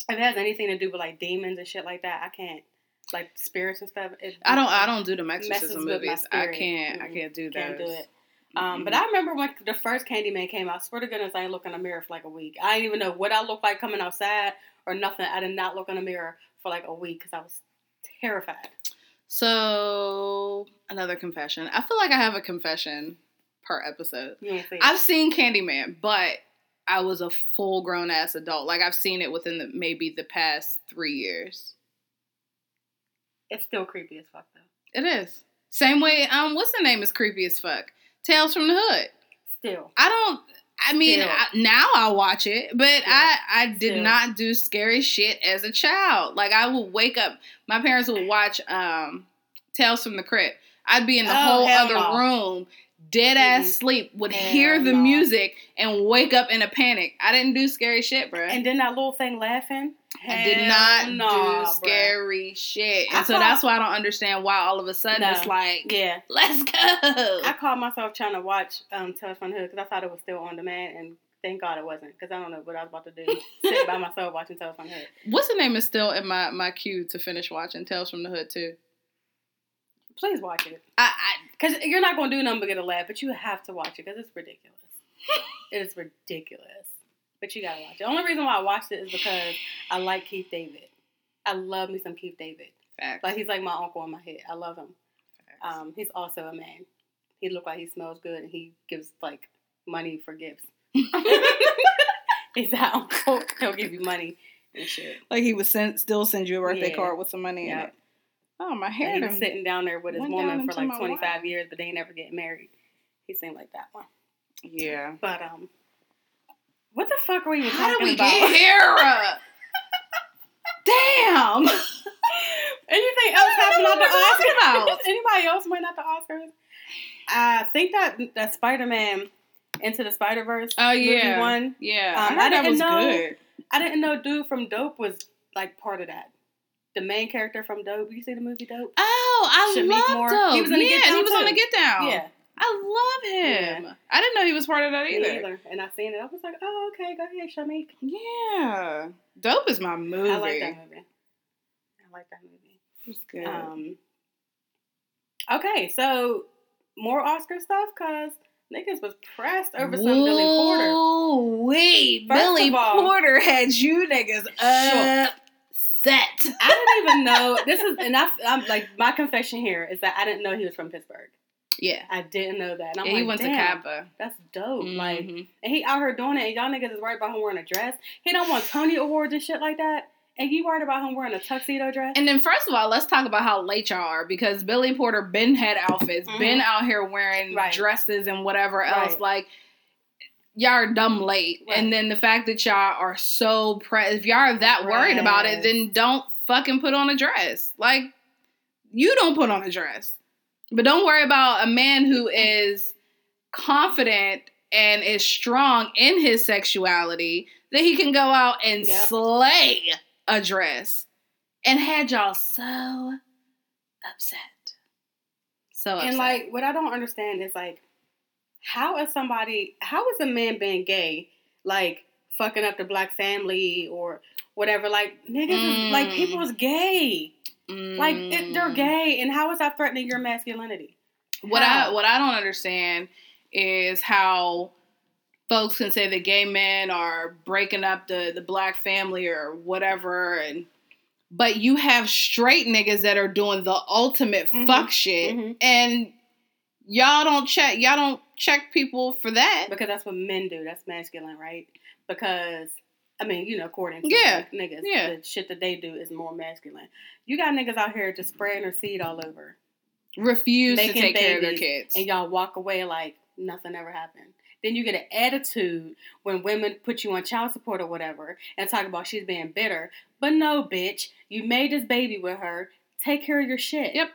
if it has anything to do with like demons and shit like that. I can't like spirits and stuff. It, I don't. I don't do the exorcism movies. I can't. I Mm-mm. can't do that. Can't do it. Um, but Mm-mm. I remember when the first Candyman came out. I Swear to goodness, I didn't look in the mirror for like a week. I didn't even know what I looked like coming outside or nothing. I did not look in the mirror for like a week because I was terrified. So another confession. I feel like I have a confession per episode. Ain't it. I've seen Candyman, but I was a full grown ass adult. Like I've seen it within the, maybe the past three years. It's still creepy as fuck though. It is same way. Um, what's the name is creepy as fuck. Tales from the Hood. Still. I don't. I mean, I, now I watch it, but Yeah. I I did Still. not do scary shit as a child. Like I would wake up, my parents would watch um Tales from the Crypt. I'd be in the Oh, whole other no. room, dead ass Mm-mm. sleep, would hear the no. music and wake up in a panic. I didn't do scary shit, bro. And then that little thing laughing. I did not nah, do bruh. scary shit. I And so that's why I don't understand why all of a sudden No. it's like, Yeah. let's go. I caught myself trying to watch um, Tales from the Hood because I thought it was still on demand, and thank God it wasn't because I don't know what I was about to do. [LAUGHS] Sit by myself watching Tales from the Hood. What's the name is still in my, my queue to finish watching Tales from the Hood too. Please watch it I, because you're not going to do nothing but get a laugh, but you have to watch it because it's ridiculous. [LAUGHS] it is ridiculous, but you gotta watch it. The only reason why I watched it is because I like Keith David. I love me some Keith David. Facts. Like he's like my uncle in my head. I love him. Um, he's also a man. He look like he smells good and he gives like money for gifts. [LAUGHS] he's that uncle. He'll give you money and shit. Like he would send, still send you a birthday Yeah. card with some money in it. Oh, my hair he was sitting down there with his woman for like 25 wine. years, but they ain't never getting married. He seemed like that one. Yeah. But um, what the fuck were you How did talking we about? get here? [LAUGHS] Damn. [LAUGHS] Anything else happened at the we Oscars? about? [LAUGHS] Anybody else went at the Oscars? I think that that Spider Man Into the Spider Verse. Oh yeah. one. Yeah. Um, I I that didn't was know- good. I didn't know dude from Dope was like part of that. The main character from Dope. You see the movie Dope? Oh, I Shameik love Moore. Dope. He was the yeah, Get Down, he was on the Get Down. Yeah, I love him. I didn't know he was part of that either. either. And I seen it. I was like, oh okay, go ahead, Shameik. Yeah. Dope is my movie. I like that movie. I like that movie. It was good. Um. Okay, so more Oscar stuff because niggas was pressed over some Billy Porter. Wait, Billy all- Porter had you niggas upset. [LAUGHS] I didn't even know this is, and I, I'm like my confession here is that I didn't know he was from Pittsburgh. Yeah. I didn't know that. And I'm Yeah, like, he went to CAPA. That's dope. Like, Mhm. and he out here doing it, and y'all niggas is worried about him wearing a dress. He don't want Tony Awards and shit like that, and you worried about him wearing a tuxedo dress. And then first of all, let's talk about how late y'all are because Billy Porter been had outfits, Mhm. been out here wearing Right. dresses and whatever else. Right. Like y'all are dumb late. Right. And then the fact that y'all are so pre if y'all are that worried about it, then don't fucking put on a dress. Like you don't put on a dress. But don't worry about a man who is confident and is strong in his sexuality that he can go out and Yep. slay a dress and had y'all so upset. So upset. And like, what I don't understand is like, how is somebody, how is a man being gay, like fucking up the black family or whatever? Like niggas, is, like Mm. people is gay, like it, they're Mm. gay, and how is that threatening your masculinity? What I what I don't understand is how folks can say that gay men are breaking up the the black family or whatever and but you have straight niggas that are doing the ultimate Mhm. fuck shit Mhm. and y'all don't check y'all don't check people for that. Because that's what men do. That's masculine, right? Because I mean, you know, according to Yeah. niggas, Yeah. the shit that they do is more masculine. You got niggas out here just spraying their seed all over. Refuse to take care of their kids. and y'all walk away like nothing ever happened. Then you get an attitude when women put you on child support or whatever and talk about she's being bitter. But no, bitch, you made this baby with her. Take care of your shit. Yep.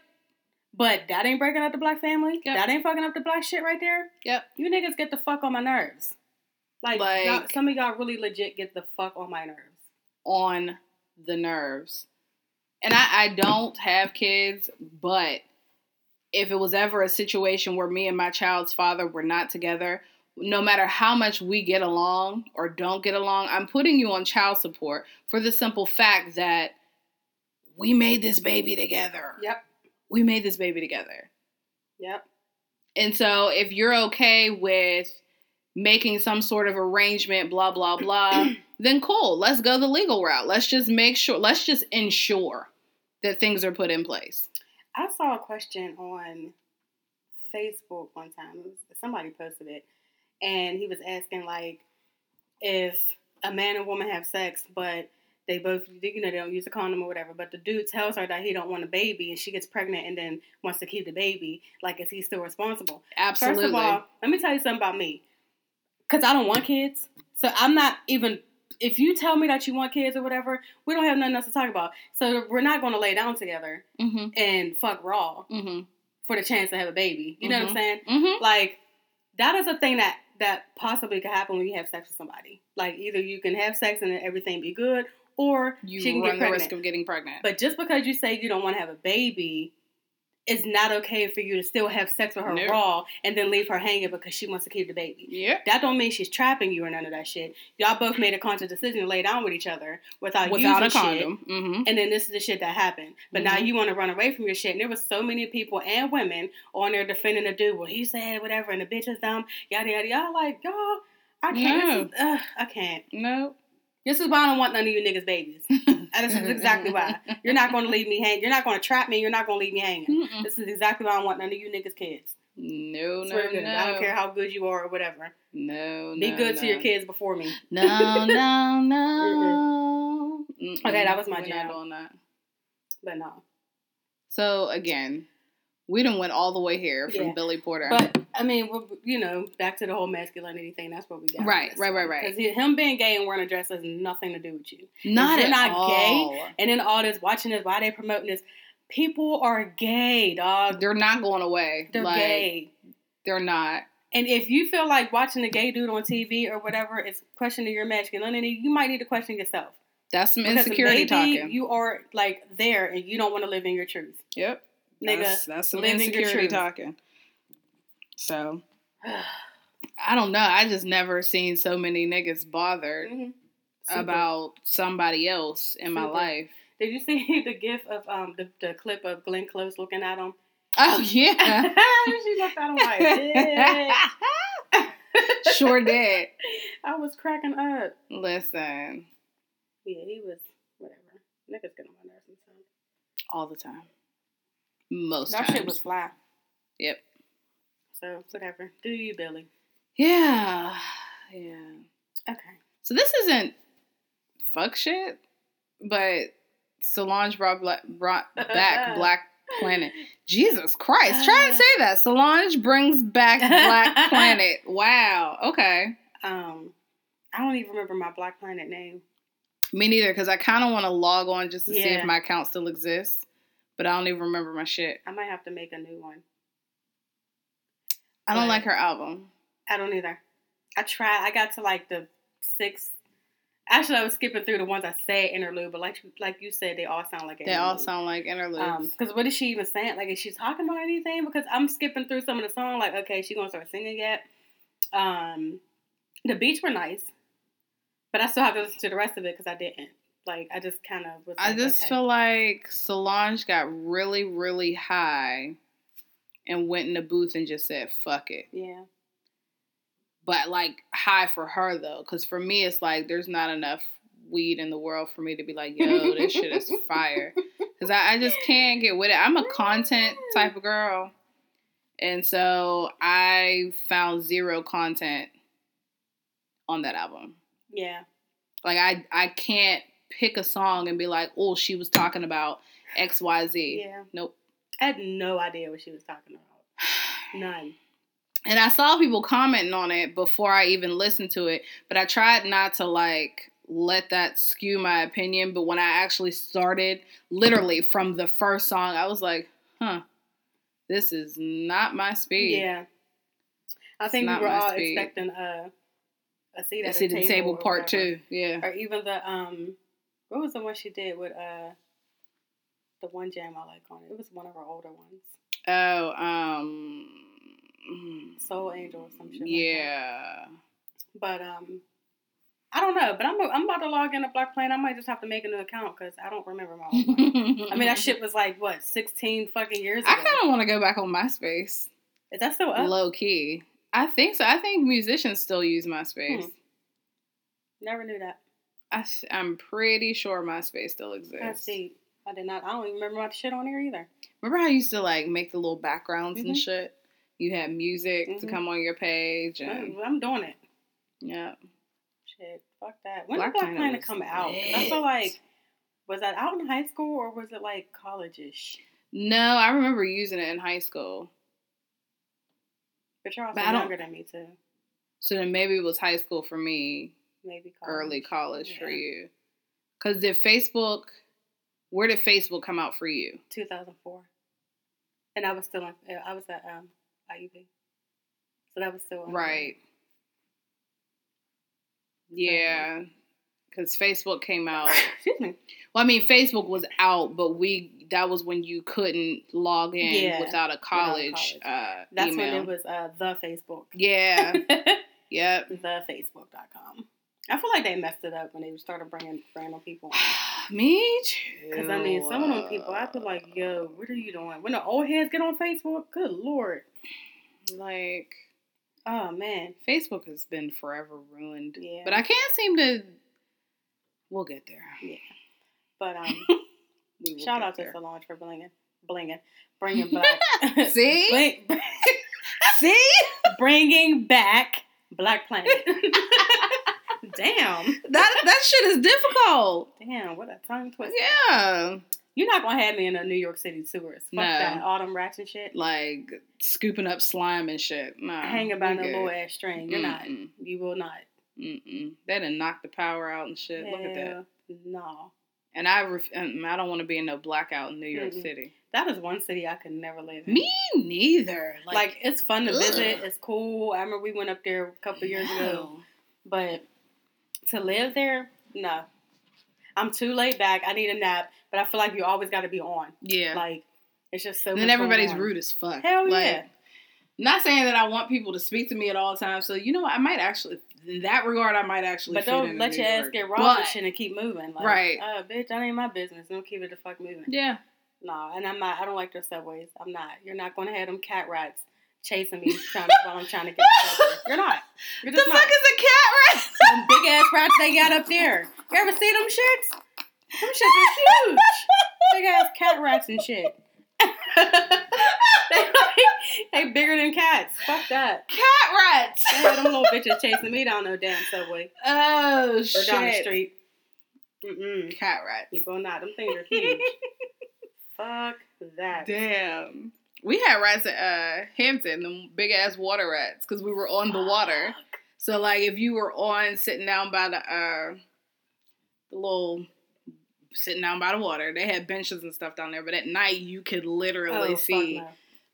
But that ain't breaking up the black family. Yep. That ain't fucking up the black shit right there. Yep. You niggas get the fuck on my nerves. Like, Like- some of y'all really legit get the fuck on my nerves. on the nerves. And I, I don't have kids, but if it was ever a situation where me and my child's father were not together, no matter how much we get along or don't get along, I'm putting you on child support for the simple fact that we made this baby together. Yep. We made this baby together. Yep. And so if you're okay with making some sort of arrangement, blah, blah, [CLEARS THROAT] blah, then cool. Let's go the legal route. Let's just make sure, let's just ensure that things are put in place. I saw a question on Facebook one time. Somebody posted it, and he was asking like, if a man and woman have sex, but they both, you know, they don't use a condom or whatever, but the dude tells her that he don't want a baby, and she gets pregnant and then wants to keep the baby, like, is he still responsible? Absolutely. First of all, let me tell you something about me. because I don't want kids. So I'm not even. If you tell me that you want kids or whatever, we don't have nothing else to talk about. So we're not going to lay down together Mm-hmm. and fuck raw Mm-hmm. for the chance to have a baby. You know what I'm saying? Mm-hmm. Like that is a thing that that possibly could happen when you have sex with somebody. Like either you can have sex and everything be good, or You she can run get the risk of getting pregnant. But just because you say you don't want to have a baby, it's not okay for you to still have sex with her No. raw and then leave her hanging because she wants to keep the baby. Yeah. That don't mean she's trapping you or none of that shit. Y'all both made a conscious decision to lay down with each other without, Without a condom. Shit. Mm-hmm. And then this is the shit that happened. But now Mhm. you want to run away from your shit. And there was so many people and women on there defending the dude. Well, he said whatever, and the bitch is dumb. Yada yada. Y'all like y'all. I can't. This is, ugh, I can't. No. This is why I don't want none of you niggas babies. And [LAUGHS] this is exactly why. [LAUGHS] You're not going to leave me hanging. You're not going to trap me. You're not going to leave me hanging. Mm-mm. This is exactly why I don't want none of you niggas kids. No, no, no. I don't care how good you are or whatever. No, Be no, good no. to your kids before me. No, no, [LAUGHS] no. Mm-mm. Okay, that was my We're not doing that. But no. So again, we didn't went all the way here from Yeah. Billy Porter. But I mean, you know, back to the whole masculinity thing. That's what we got. Right, right, right, right. Because him being gay and wearing a dress has nothing to do with you. not you're at not all. gay, And then all this watching this, why they promoting this? People are gay, dog. They're not going away. They're like, gay. They're not. And if you feel like watching a gay dude on TV or whatever is questioning your masculinity, you might need to question yourself. That's some Because insecurity talking. You are like there and you don't want to live in your truth. yep. Nigga, that's, that's some live in your insecurity talking. So [SIGHS] I don't know. I just never seen so many niggas bothered Mhm. About somebody else in my life. Did you see [LAUGHS] the gif of um the, the clip of Glenn Close looking at him? Oh yeah. [LAUGHS] she looked at him like, "Yeah." sure did. I was cracking up. Listen, Yeah, he was whatever. Niggas get on my nerves sometimes. all the time. Most That times. shit was fly. Yep. So whatever. Do you, Billy? Yeah. Yeah. Okay. So this isn't fuck shit, but Solange brought, black, brought back [LAUGHS] Black Planet. Jesus Christ. Try and say that. Solange brings back Black [LAUGHS] Planet. Wow. Okay. Um, I don't even remember my Black Planet name. Me neither, because I kind of want to log on just to see if my account still exists, but I don't even remember my shit. I might have to make a new one. I don't like her album. I don't either. I tried. I got to like the sixth. Actually, I was skipping through the ones I say interlude, but like like you said, they all sound like They all sound like interludes. Because what is she even saying? Like, is she talking about anything? Because I'm skipping through some of the song. Like, okay, she gonna start singing yet? Um, the beats were nice, but I still have to listen to the rest of it because I didn't. Like, I just kind of was. I just okay. feel like Solange got really, really high and went in the booth and just said, fuck it. yeah, But like high for her though, because for me, it's like there's not enough weed in the world for me to be like, yo, this shit is [LAUGHS] fire. Because I, I just can't get with it. I'm a content type of girl. And so I found zero content on that album. yeah, Like I I can't pick a song and be like, oh, she was talking about X Y Z. yeah. Nope. I had no idea what she was talking about. [SIGHS] None. And I saw people commenting on it before I even listened to it, but I tried not to like let that skew my opinion. But when I actually started, literally from the first song, I was like, huh, this is not my speed. Yeah, I think we were all speed. expecting uh, a seat I at the the table, table part two. Yeah. or even the um, what was the one she did with uh, the one jam I like on it. It was one of her older ones, Oh, um, mm, Sol-Angel or some shit. Like that. yeah. But um, I don't know. But I'm I'm about to log in to Black Plane. I might just have to make a new account because I don't remember my old one. I mean, that shit was like what 16 fucking years ago. I kind of want to go back on MySpace. Is that still up? Low key. I think so. I think musicians still use MySpace. Hmm. Never knew that. I, I'm pretty sure MySpace still exists. I see. I did not. I don't even remember my shit on there either. Remember how you used to like make the little backgrounds and Mhm. shit? You had music to Mhm. come on your page, and I'm, doing it. yeah. Shit, fuck that. When Black did Black Planet come out? 'Cause I lit. feel like was that out in high school or was it like college-ish? No, I remember using it in high school. But you're also But younger than me too. So then maybe it was high school for me, maybe early college for you. Cause did Facebook? Where did Facebook come out for you? 2004, and I was still in. I was at um, IUP, so that was still Right. Yeah. Because Facebook came [COUGHS] out. Excuse me. Well, I mean, Facebook was out, but we that was when you couldn't log in Yeah, without a college, college. Uh, That's email. when it was uh, the Facebook. Yeah. [LAUGHS] yep. thefacebook.com. I feel like they messed it up when they started bringing random people on. [SIGHS] Me too. Because I mean, some of them people, I feel like, yo, what are you doing? When the old heads get on Facebook, good lord, like oh man, Facebook has been forever ruined. Yeah. But I can't seem to. We'll get there. Yeah, but um, [LAUGHS] shout out to there. Solange for blinging, blinging, bringing [LAUGHS] back, [LAUGHS] See? Bling- See? bringing back Black Planet. Damn, [LAUGHS] That that shit is difficult. damn, what a tongue twister. Yeah. You're not gonna have me in a New York City sewers. Fuck No. that, rats and shit. Like scooping up slime and shit. Nah. Hanging by no little ass string. You're not. Mm-mm. You will not. Mm-mm. They done knocked the power out and shit. Look at that. No. And I, ref- I don't want to be in no blackout in New York Mm-mm. City. That is one city I could never live in. Me neither. Like, Like, it's fun to ugh. visit. It's cool. I remember we went up there a couple years ago. But to live there, no. I'm too laid back. I need a nap. But I feel like you always got to be on. Yeah. Like it's just so. and then everybody's rude as fuck. Hell like, yeah. Not saying that I want people to speak to me at all times. So you know what? I might actually, in that regard, I might actually. But don't let your ass get But- and shit and keep moving. Like, Right. Uh, bitch, that ain't my business. Don't keep it the fuck moving. Yeah. No, and I'm not. I don't like their subways. I'm not. You're not going to have them cat rats chasing me trying to, while I'm trying to get the. [LAUGHS] You're not. You're The just fuck is a cat rat? Them big ass rats they got up there. You ever see them shits? Them shits are huge. big ass cat rats and shit. they, they bigger than cats. Fuck that. cat rats. Had them little bitches chasing me down no damn subway Oh or shit. down the street. Mm-mm. Cat rats. You will not. Them things are huge. [LAUGHS] Fuck that. Damn. We had rats at uh, Hampton, them big ass water rats, because we were on the water. So like, if you were on sitting down by the uh, the little sitting down by the water, they had benches and stuff down there. But at night, you could literally Oh, see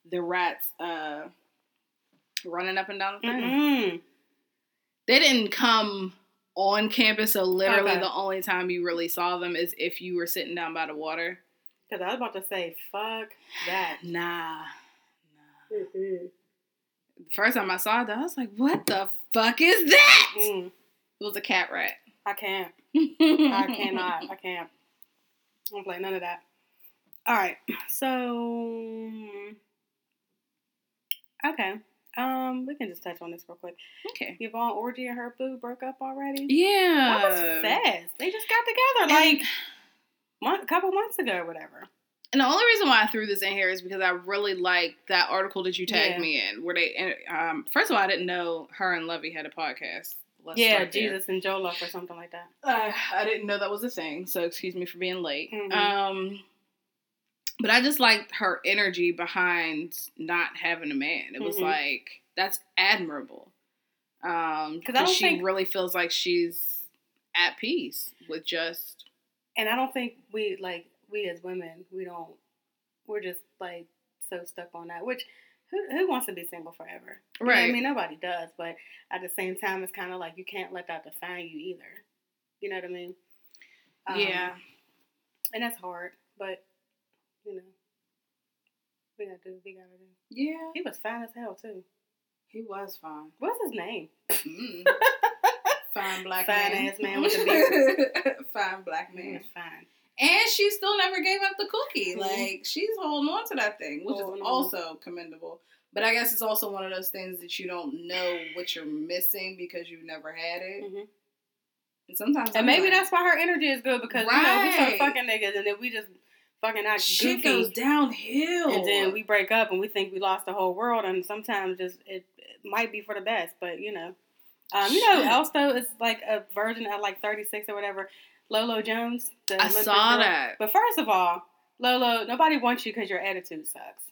the rats uh, running up and down the thing. Mm-mm. They didn't come on campus, so literally Okay. the only time you really saw them is if you were sitting down by the water. Cause I was about to say, fuck that. Nah. Nah. The first time I saw that, I was like, "What the fuck is that?" Mm, It was a cat rat. I can't. [LAUGHS] I cannot. I can't. I don't play none of that. All right. So, okay. Um, we can just touch on this real quick. Okay. Yvonne Orji and her boo broke up already. Yeah. That was fast. They just got together And- like month, a couple months ago or whatever. And the only reason why I threw this in here is because I really like that article that you tagged Yeah. me in, where they. and, Um, first of all, I didn't know her and Luvvie had a podcast. Let's yeah. Jesus and Jollof or something like that. Uh, I didn't know that was a thing, so excuse me for being late. Mhm. Um, but I just liked her energy behind not having a man. It was Mhm. like that's admirable. Um, 'Cause because she think- really feels like she's at peace with just And I don't think we like we as women we don't we're just like so stuck on that. Which who who wants to be single forever? You know I mean, nobody does. But at the same time, it's kind of like you can't let that define you either. You know what I mean? Um, yeah. And that's hard, but you know, we gotta do what we gotta do. Yeah, He was fine as hell too. he was fine. What's his name? Mm. [LAUGHS] Fine black Fine man. ass man with the [LAUGHS] beard. fine black man. fine. And she still never gave up the cookie. Mhm. Like she's holding on to that thing, which Holding is on. also commendable. But I guess it's also one of those things that you don't know what you're missing because you've never had it. Mhm. And sometimes And I'm maybe like, that's why her energy is good because you know we start fucking niggas and then we just fucking act shit goes downhill. and then we break up and we think we lost the whole world and sometimes just it, it might be for the best but you know um, you know else is like a version at like 36 or whatever lolo jones the I Olympic saw girl. that. but first of all lolo nobody wants you because your attitude sucks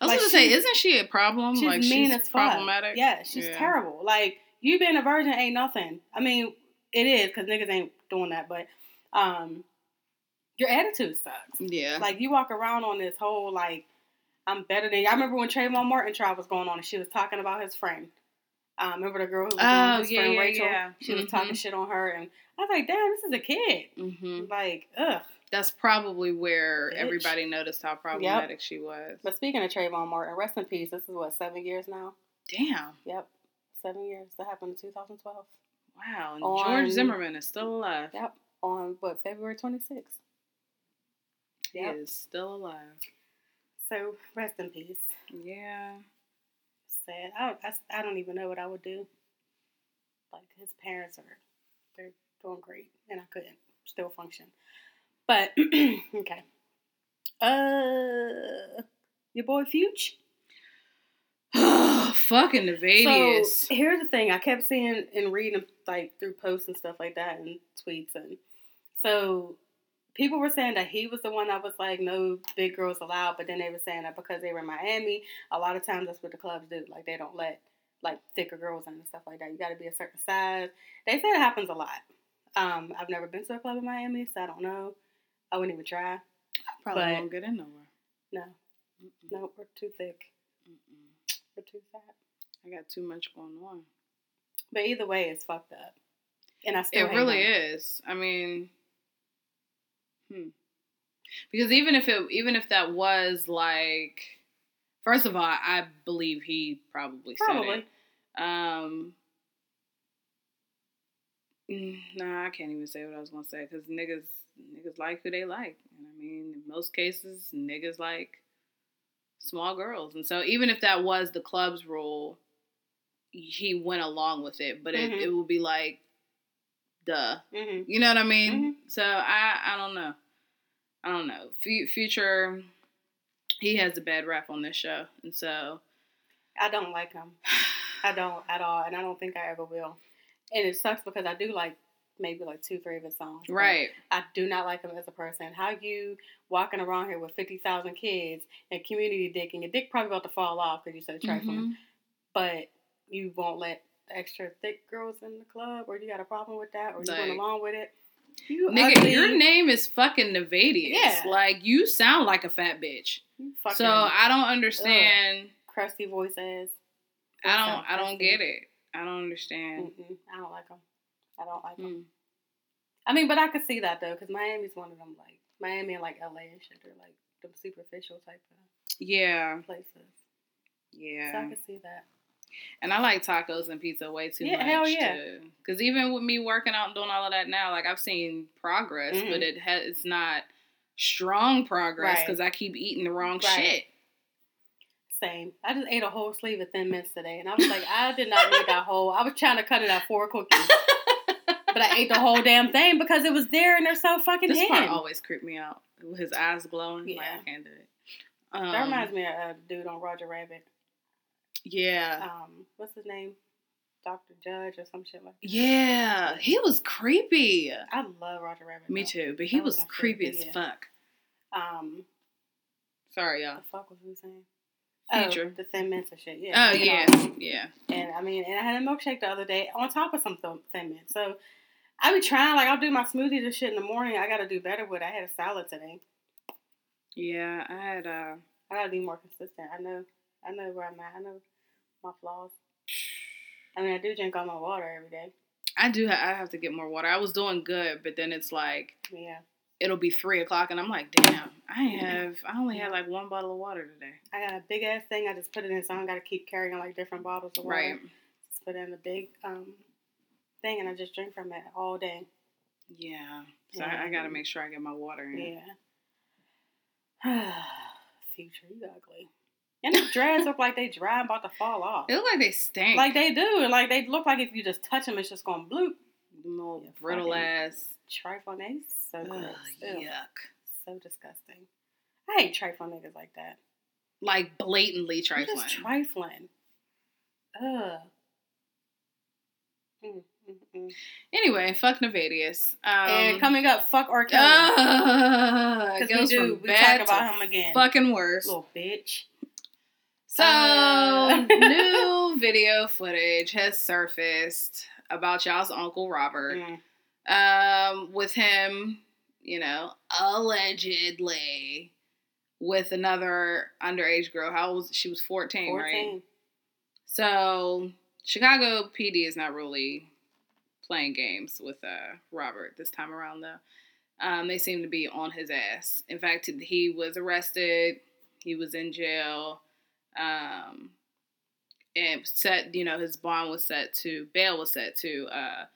I was like, gonna say, isn't she a problem? she's like mean she's as fuck problematic. yeah she's Yeah. terrible like you being a virgin ain't nothing. I mean, it is because niggas ain't doing that, but um, your attitude sucks. Yeah. Like you walk around on this whole like I'm better than you. I remember when Trayvon Martin trial was going on and she was talking about his friend. Um, remember the girl who was on Oh, his yeah, friend yeah, Rachel? yeah. She was Mhm. talking shit on her, and I was like, "Damn, this is a kid." hmm Like, ugh. That's probably where Bitch. everybody noticed how problematic she was. But speaking of Trayvon Martin, rest in peace. This is what seven years now. Damn. Yep, seven years. That happened in 2012. Wow. And On- George Zimmerman is still alive. Yep, on what February 26th. He is still alive. So rest in peace. Yeah. Sad. I, I, I don't even know what I would do. Like his parents are, they're doing great, and I couldn't still function. But [CLEARS THROAT] okay. Uh, your boy Fuge. [SIGHS] Fucking Nayvadius. So here's the thing: I kept seeing and reading like through posts and stuff like that and tweets, and so people were saying that he was the one that was like, no big girls allowed, but then they were saying that because they were in Miami, a lot of times that's what the clubs do. Like they don't let like thicker girls in and stuff like that. You got to be a certain size. They say it happens a lot. Um, I've never been to a club in Miami, so I don't know. I wouldn't even try. I probably but- won't get in nowhere. No, Mm-mm, no, we're too thick. mm-mm. We're too fat. I got too much going on. But either way, it's fucked up. And I still It really him. is. I mean, hmm. Because even if it, even if that was like, first of all, I believe he probably said Probably. it. Um, mm, nah, I can't even say what I was gonna say because niggas, niggas like who they like, and I mean, in most cases, niggas like small girls, and so even if that was the club's rule, he went along with it, but it, Mhm. it would be like, duh, hmm you know what I mean? Mhm. So I I don't know. I don't know. Fu- Future, he has a bad rap on this show, and so I don't like him. [SIGHS] I don't at all, and I don't think I ever will. And it sucks because I do like maybe like two, three of his songs. right. I do not like him as a person. How you walking around here with fifty thousand kids and community dick, and your dick probably about to fall off because you said trifling, Mhm. but you won't let extra thick girls in the club, or you got a problem with that, or you Like- went along with it. You Nigga, ugly, your name is fucking Nayvadius. Yeah. Like you sound like a fat bitch. So I don't understand. crusty voices. I don't. I don't get it. I don't understand. Mm-mm, I don't like them. I don't like them. Mm. I mean, but I could see that though, because Miami's one of them like Miami and like LA and shit. They're like them superficial type of Yeah. places. Yeah. So I could see that. And I like tacos and pizza way too Yeah, much hell yeah. too. Because even with me working out and doing all of that now, like I've seen progress, Mhm. but it has it's not strong progress Right. because I keep eating the wrong Right. shit. Same. I just ate a whole sleeve of Thin Mints today, and I was like, I did not need that whole. I was trying to cut it at four cookies, [LAUGHS] but I ate the whole damn thing because it was there, and they're so fucking This part always creeped me out. His eyes glowing. Like Yeah. I can't do it. Um, that reminds me of a dude on Roger Rabbit. Yeah. Um, what's his name? Doctor Judge or some shit like. that. Yeah. He was creepy. I love Roger Rabbit. Me though. too. But he That was was creepy as yeah. fuck. Um, Sorry, the y'all. fuck was we saying? Future. Oh, the Thin Mints and shit. Yeah. Oh yeah. Yeah. And I mean, and I had a milkshake the other day on top of some Thin Mints. So I be trying, like, I'll do my smoothies and shit in the morning. I got to do better with it. I had a salad today. Yeah. I had uh I got to be more consistent. I know, I know where I'm at. I know my flaws. I mean, I do drink all my water every day. I do. I have to get more water. I was doing good, but then it's like Yeah. it'll be three o'clock, and I'm like, damn, I have. I only had like one bottle of water today. I got a big ass thing. I just put it in, so I don't got to keep carrying like different bottles of water. Right. Just put it in a big um thing, and I just drink from it all day. Yeah. So I, I got to make sure I get my water in. Yeah. [SIGHS] Future, you ugly. And the dreads look like they dry and about to fall off. They look like they stink. Like they do. Like they look like if you just touch them, it's just going to bloop. Them little Yeah, brittle ass. Trifle niggas. So gross. Yuck. So disgusting. I hate trifle niggas like that. Like blatantly trifling. Just trifling. Ugh. Mm, mm, mm. anyway, fuck Nayvadius. Um, and coming up, fuck R. Kelly. uh, Because we do. We talk about him again. fucking worse. Little bitch. New video footage has surfaced about y'all's uncle Robert. Mm. Um, with him, you know, allegedly with another underage girl. How old was she? Was fourteen, right? So Chicago PD is not really playing games with uh, Robert this time around, though. Um, they seem to be on his ass. In fact, he was arrested. He was in jail. Um, and set, you know, his bond was set to bail was set to uh, a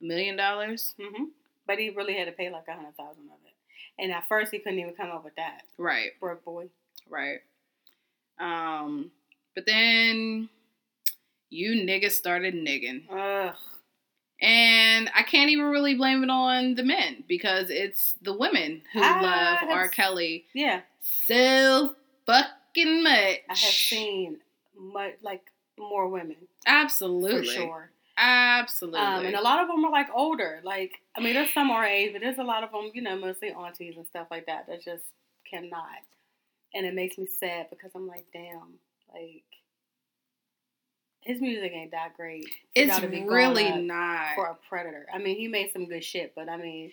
million dollars. hmm But he really had to pay like a hundred thousand of it. And at first he couldn't even come up with that. Right. Broke boy. Right. Um, but then you niggas started nigging. Ugh. And I can't even really blame it on the men because it's the women who I love have R. Kelly Yeah. so fucking much. I have seen much like more women Absolutely. for sure. Absolutely. Um, and a lot of them are like older. Like I mean, there's some our age, but there's a lot of them, you know, mostly aunties and stuff like that that just cannot. And it makes me sad because I'm like, damn, like his music ain't that great. it's really not. for a predator. I mean, he made some good shit, but I mean,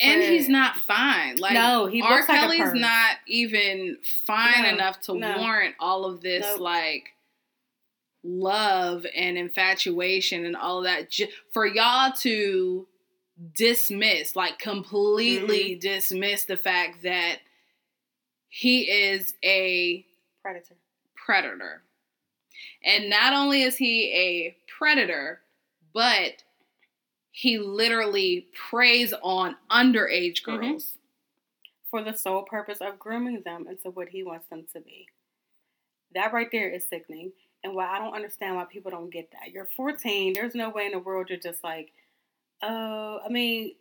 and for- he's not fine. Like No, he R. looks like Kelly's not even fine No, enough to no. warrant all of this Nope. like love and infatuation and all of that J- for y'all to dismiss like completely Mm-hmm. dismiss the fact that he is a predator. predator and not only is he a predator but he literally preys on underage Mhm. girls for the sole purpose of grooming them into what he wants them to be. That right there is sickening. And why I don't understand why people don't get that. You're 14. There's no way in the world you're just like, oh, I mean,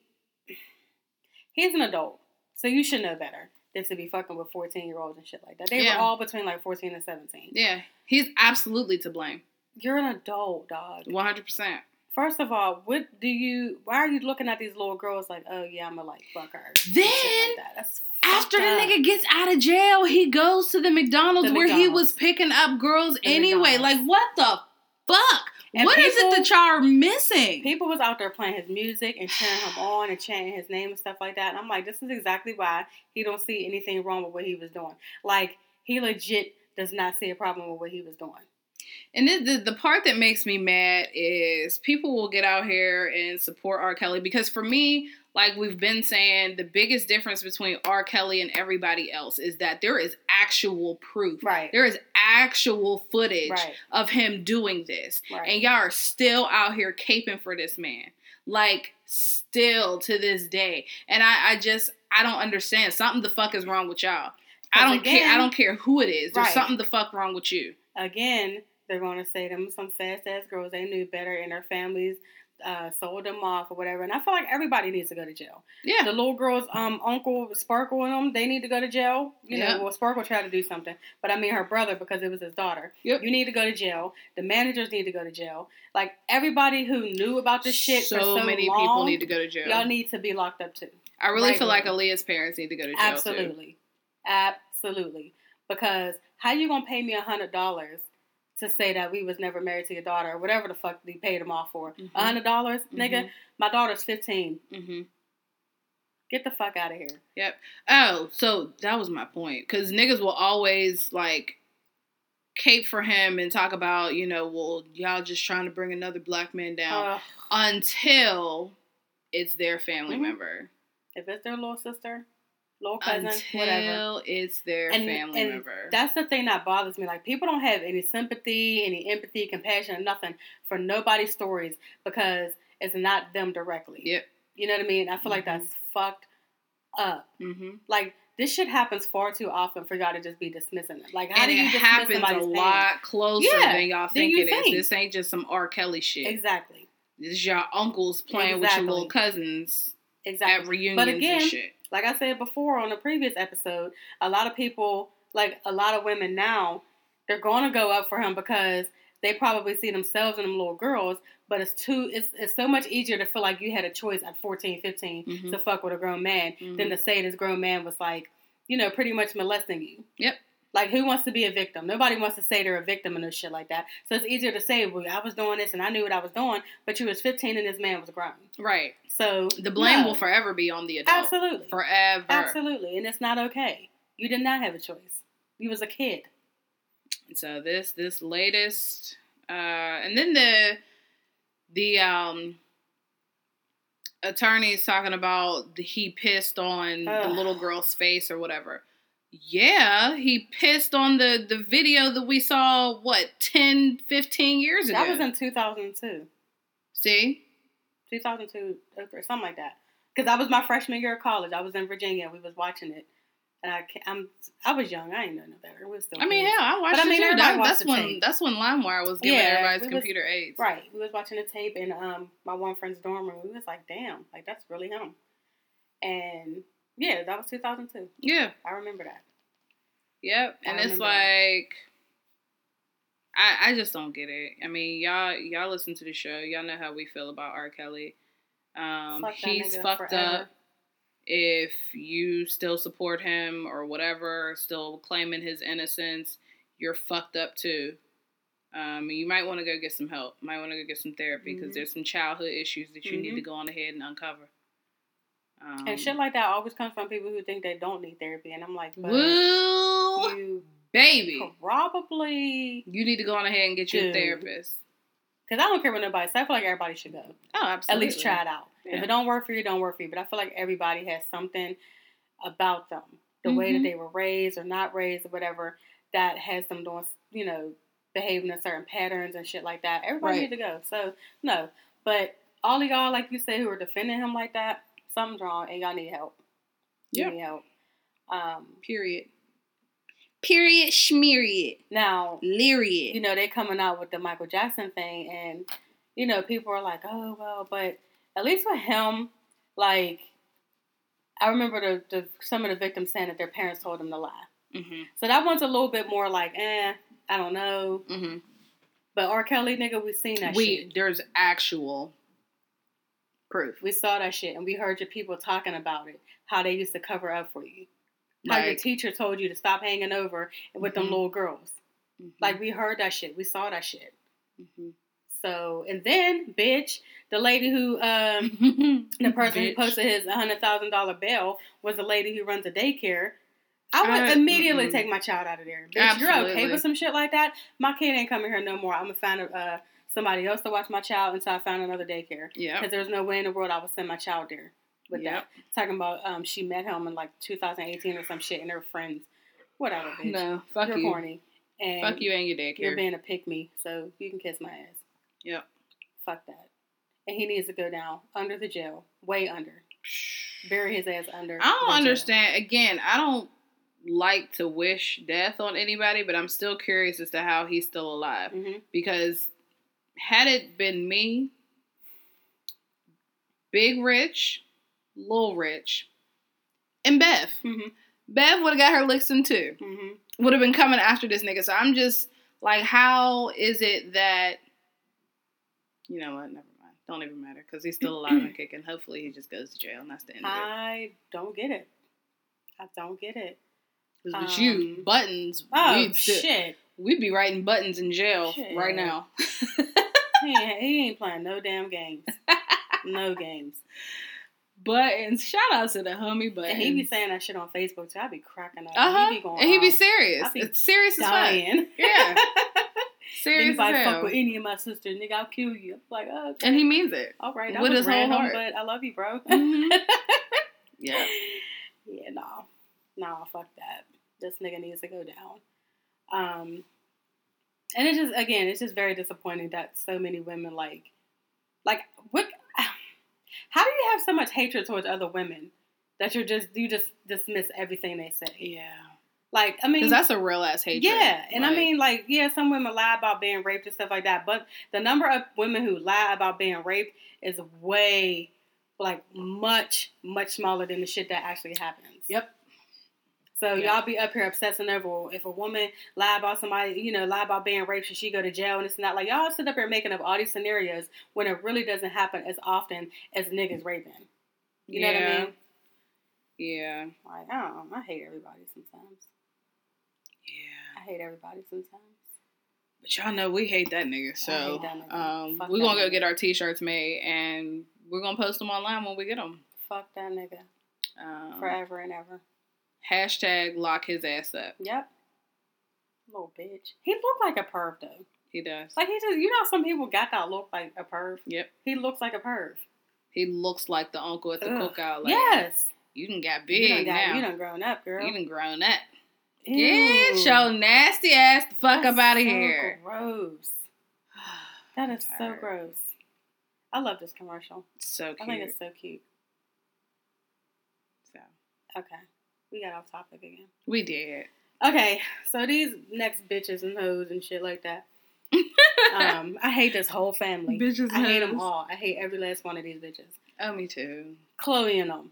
he's an adult. So you should know better than to be fucking with 14 year olds and shit like that. They Yeah. were all between like 14 and 17. Yeah, he's absolutely to blame. You're an adult, dog. 100%. First of all, what do you, why are you looking at these little girls like, oh yeah, I'm gonna like fuck her? Then, like that? That's After the up. nigga gets out of jail, he goes to the McDonald's The where he was picking up girls The anyway. McDonald's. Like, what the fuck? And What is people- it that y'all are missing? people was out there playing his music and cheering him on and chanting his name and stuff like that. And I'm like, this is exactly why he don't see anything wrong with what he was doing. Like he legit does not see a problem with what he was doing. And this, the, the part that makes me mad is people will get out here and support R. Kelly because for me, like we've been saying, the biggest difference between R. Kelly and everybody else is that there is actual proof. Right. There is actual footage Right. of him doing this. Right. And y'all are still out here caping for this man. Like, still to this day. And I, I just, I don't understand. Something the fuck is wrong with y'all. I don't care. I don't care who it is. There's Right. something the fuck wrong with you. Again, they're going to say them some fast ass girls. They knew better, and their families uh, sold them off or whatever. And I feel like everybody needs to go to jail. Yeah. The little girl's um uncle Sparkle and them, they need to go to jail. You Yeah. know, well Sparkle tried to do something, but I mean her brother because it was his daughter. Yep. You need to go to jail. The managers need to go to jail. Like everybody who knew about this shit so, so many long, people need to go to jail. Y'all need to be locked up too. I really feel like regularly. Aaliyah's parents need to go to jail too. Absolutely, absolutely. Because how you gonna pay me a hundred dollars to say that we was never married to your daughter or whatever the fuck they paid them off for? Mhm. A hundred dollars, Mhm. nigga. My daughter's fifteen. hmm Get the fuck out of here. Yep. Oh, so that was my point. Because niggas will always like cape for him and talk about, you know, well, y'all just trying to bring another black man down Ugh. until it's their family Mhm. member. if it's their little sister, little cousin, whatever. Until it's their And, family and member. that's the thing that bothers me. Like people don't have any sympathy, any empathy, compassion, nothing for nobody's stories because it's not them directly. Yep. You know what I mean? I feel like Mhm. that's fucked up. hmm Like this shit happens far too often for y'all to just be dismissing it. Like how And do it you dismiss happens a pain? lot closer Yeah, than y'all think it is. think. This ain't just some R. Kelly shit. Exactly. This is your uncles playing with your little cousins Exactly. at reunions again, and shit. Like I said before on the previous episode, a lot of people, like a lot of women now, they're going to go up for him because they probably see themselves in them little girls. But it's too, it's it's so much easier to feel like you had a choice at 14, 15 Mhm. to fuck with a grown man than Mhm. to say this grown man was like, you know, pretty much molesting you. Yep. Like, who wants to be a victim? Nobody wants to say they're a victim and no shit like that. So it's easier to say, well, I was doing this and I knew what I was doing, but you was 15 and this man was grown. Right. So The blame no. will forever be on the adult. Absolutely. Forever. Absolutely. And it's not okay. You did not have a choice. You was a kid. So this this latest uh and then the the um attorney's talking about the, he pissed on the little girl's face or whatever. Yeah, he pissed on the the video that we saw what 10 15 years ago. That was in 2002. See? 2002 or something like that. Because that was my freshman year of college. I was in Virginia. We was watching it. And I, I'm, I was young. I ain't know no better. We was still I mean, kids. hell, I watched But I mean, everybody That- watched that's when tape. that's when LimeWire was giving Yeah, everybody's was- computer aids. Right. We was watching the tape in um my one friend's dorm room. We was like, damn, like that's really him. And yeah, that was 2002. Yeah. I remember that. Yep. And it's like I I just don't get it. I mean, y'all y'all listen to the show. Y'all know how we feel about R. Kelly. Um Fuck he's fucked forever. up. If you still support him or whatever, still claiming his innocence, you're fucked up too. Um, you might want to go get some help. Might want to go get some therapy because Mhm. there's some childhood issues that you need Mhm. to go on ahead and uncover. Um, And shit like that always comes from people who think they don't need therapy. And I'm like, but woo, you baby, probably, you need to go on ahead and get you a Dude. therapist. because I don't care what nobody says. I feel like everybody should go. Oh, absolutely. At least try it out. Yeah. If it don't work for you, it don't work for you. But I feel like everybody has something about them, the way that Mhm. they were raised or not raised or whatever, that has them doing, you know, behaving in certain patterns and shit like that. Everybody Right. needs to go. So no, but all of y'all, like you said, who are defending him like that, something's wrong, and y'all need help. You Yep. need help. Um, Period. Period. Schmeriod. now Lyriad. you know, they're coming out with the Michael Jackson thing, and you know, people are like, "Oh well," but at least with him, like, I remember the, the some of the victims saying that their parents told them to lie. hmm So that one's a little bit more like, eh, I don't know. hmm But R. Kelly, nigga, we've seen that We shit. there's actual proof. We saw that shit, and we heard your people talking about it, how they used to cover up for you, how your teacher told you to stop hanging over with them Mhm. little girls. mhm, Like we heard that shit, we saw that shit. mhm. So, and then, bitch, the lady who, um, [LAUGHS] the person who posted his hundred thousand dollar bail was the lady who runs a daycare. I would Uh, immediately mm-mm. take my child out of there. Bitch, you're okay with some shit like that. My kid ain't coming here no more. I'm gonna find uh, somebody else to watch my child until I found another daycare. Yeah. Because there's no way in the world I would send my child there with Yep. that. Talking about um, she met him in like 2018 or some shit, and they're friends. Whatever, bitch. No, fuck you're you. corny. And Fuck you and your daycare. You're being a pick me, so you can kiss my ass. Yep. Fuck that. And he needs to go down under the jail, way under. [SIGHS] Bury his ass under. I don't understand. Again, I don't like to wish death on anybody, but I'm still curious as to how he's still alive. hmm Because had it been me, Big Rich, Lil Rich, and Bev, hmm Bev would have got her licks in too. hmm Would have been coming after this nigga. So I'm just like, how is it that? You know what? Never mind. Don't even matter because he's still alive and kicking. Hopefully, he just goes to jail and that's the end of it. I don't get it. I don't get it. 'Cause with you, um, buttons. Oh shit! we'd be writing buttons in jail Shit. right now. [LAUGHS] He ain't, he ain't playing no damn games. no [LAUGHS] games. buttons. Shout out to the homie. And he be saying that shit on Facebook too. I be cracking up. uh huh. He be going And he be serious. Be It's serious as fuck. [LAUGHS] Yeah. [LAUGHS] Serious as Anybody fuck with any of my sisters, nigga, I'll kill you. I'm like, oh, okay. And he means it. all right, that with was his whole heart. but I love you, bro. Mhm. Yeah. Yeah, no. No, fuck that. This nigga needs to go down. Um and it's just again, it's just very disappointing that so many women like like what [SIGHS] how do you have so much hatred towards other women that you're just you just dismiss everything they say? Yeah. Like I mean Because that's a real ass hatred. yeah, and I mean, like, yeah, some women lie about being raped and stuff like that, but the number of women who lie about being raped is way, like, much, much smaller than the shit that actually happens. Yep. So Yeah. y'all be up here obsessing over if a woman lie about somebody, you know, lie about being raped, should she go to jail and it's not like y'all sit up here making up all these scenarios when it really doesn't happen as often as niggas raping. You know what I mean? Yeah. Like, I don't know. I hate everybody sometimes. Yeah. I hate everybody sometimes. But y'all know we hate that nigga. I So hate that nigga. um, Fuck we're gonna go nigga. get our t-shirts made and we're gonna post them online when we get them. Fuck that nigga Um, forever and ever. Hashtag lock his ass up. Yep. Little bitch. He looked like a perv though. He does. Like he just, you know, some people got that look like a perv. Yep. He looks like a perv. He looks like the uncle at the Ugh. cookout. Like, yes. You done got You done, big got, now. you done grown up, girl. You done grown up. Ew. Get your nasty ass the fuck That's up out of so here. Gross. [SIGHS] That is so gross. I love this commercial. So cute. I think it's so cute. So, Okay. We got off topic again. we did. Okay, so these next bitches and hoes and shit like that. [LAUGHS] Um, I hate this whole family. Bitches I hate them all. I hate every last one of these bitches. Oh, me too. Khloe and them.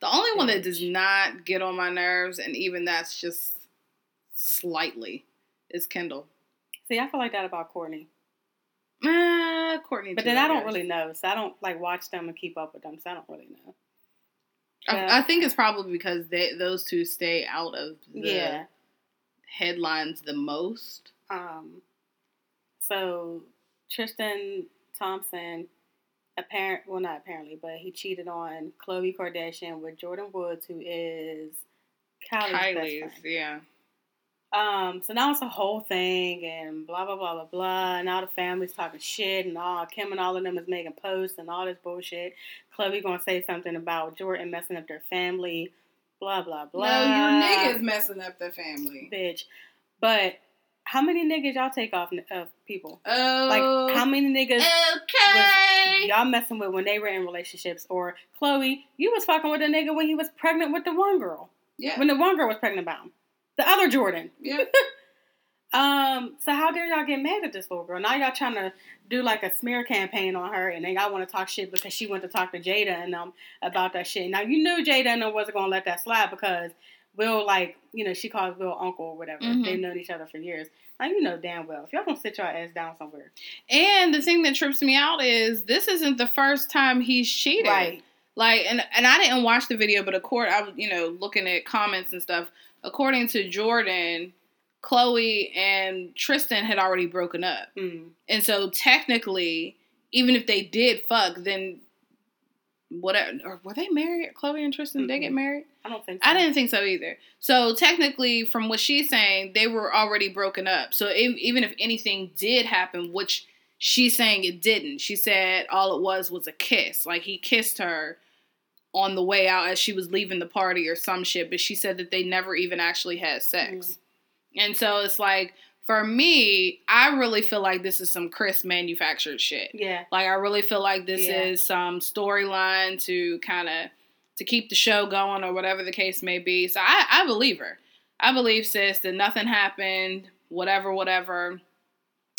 The only one that does not get on my nerves, and even that's just slightly, is Kendall. See, I feel like that about Kourtney. Uh, Kourtney. But then I don't really know. So I don't like watch them and keep up with them. So I don't really know. I, I think it's probably because they, those two stay out of the Yeah. headlines the most. Um, so Tristan Thompson, apparent well not apparently, but he cheated on Khloe Kardashian with Jordyn Woods, who is Kylie's, Kylie's, yeah. Um, so now it's a whole thing and blah blah blah blah blah. And all the family's talking shit and all Kim and all of them is making posts and all this bullshit. Khloe gonna say something about Jordyn messing up their family, blah blah blah. No, your niggas messing up the family. bitch. But how many niggas y'all take off of people? Oh, Like how many niggas Okay. y'all messing with when they were in relationships? Or Khloe, you was fucking with a nigga when he was pregnant with the one girl. Yeah. When the one girl was pregnant about him. The other Jordan. yeah. [LAUGHS] Um, so how dare y'all get mad at this little girl? Now y'all trying to do like a smear campaign on her and then y'all want to talk shit because she went to talk to Jada and them about that shit. Now you knew Jada and them wasn't gonna let that slide because Will like, you know, she calls Will uncle or whatever. Mhm. They've known each other for years. Now you know damn well if y'all gonna sit your ass down somewhere. And the thing that trips me out is this isn't the first time he's cheated. Right. Like, and and I didn't watch the video, but of course I was you know looking at comments and stuff. According to Jordyn, Khloe and Tristan had already broken up, Mm. and so technically, even if they did fuck, then whatever. Or were they married? Khloe and Tristan, did they get married? I don't think so. I didn't think so either. So technically, from what she's saying, they were already broken up. So if, even if anything did happen, which she's saying it didn't, she said all it was was a kiss. Like he kissed her on the way out as she was leaving the party or some shit. But she said that they never even actually had sex. Mm-hmm. And so it's like for me, I really feel like this is some Kris manufactured shit. Yeah. Like I really feel like this Yeah. is some storyline to kind of to keep the show going or whatever the case may be. So I, I believe her. I believe sis that nothing happened, whatever, whatever.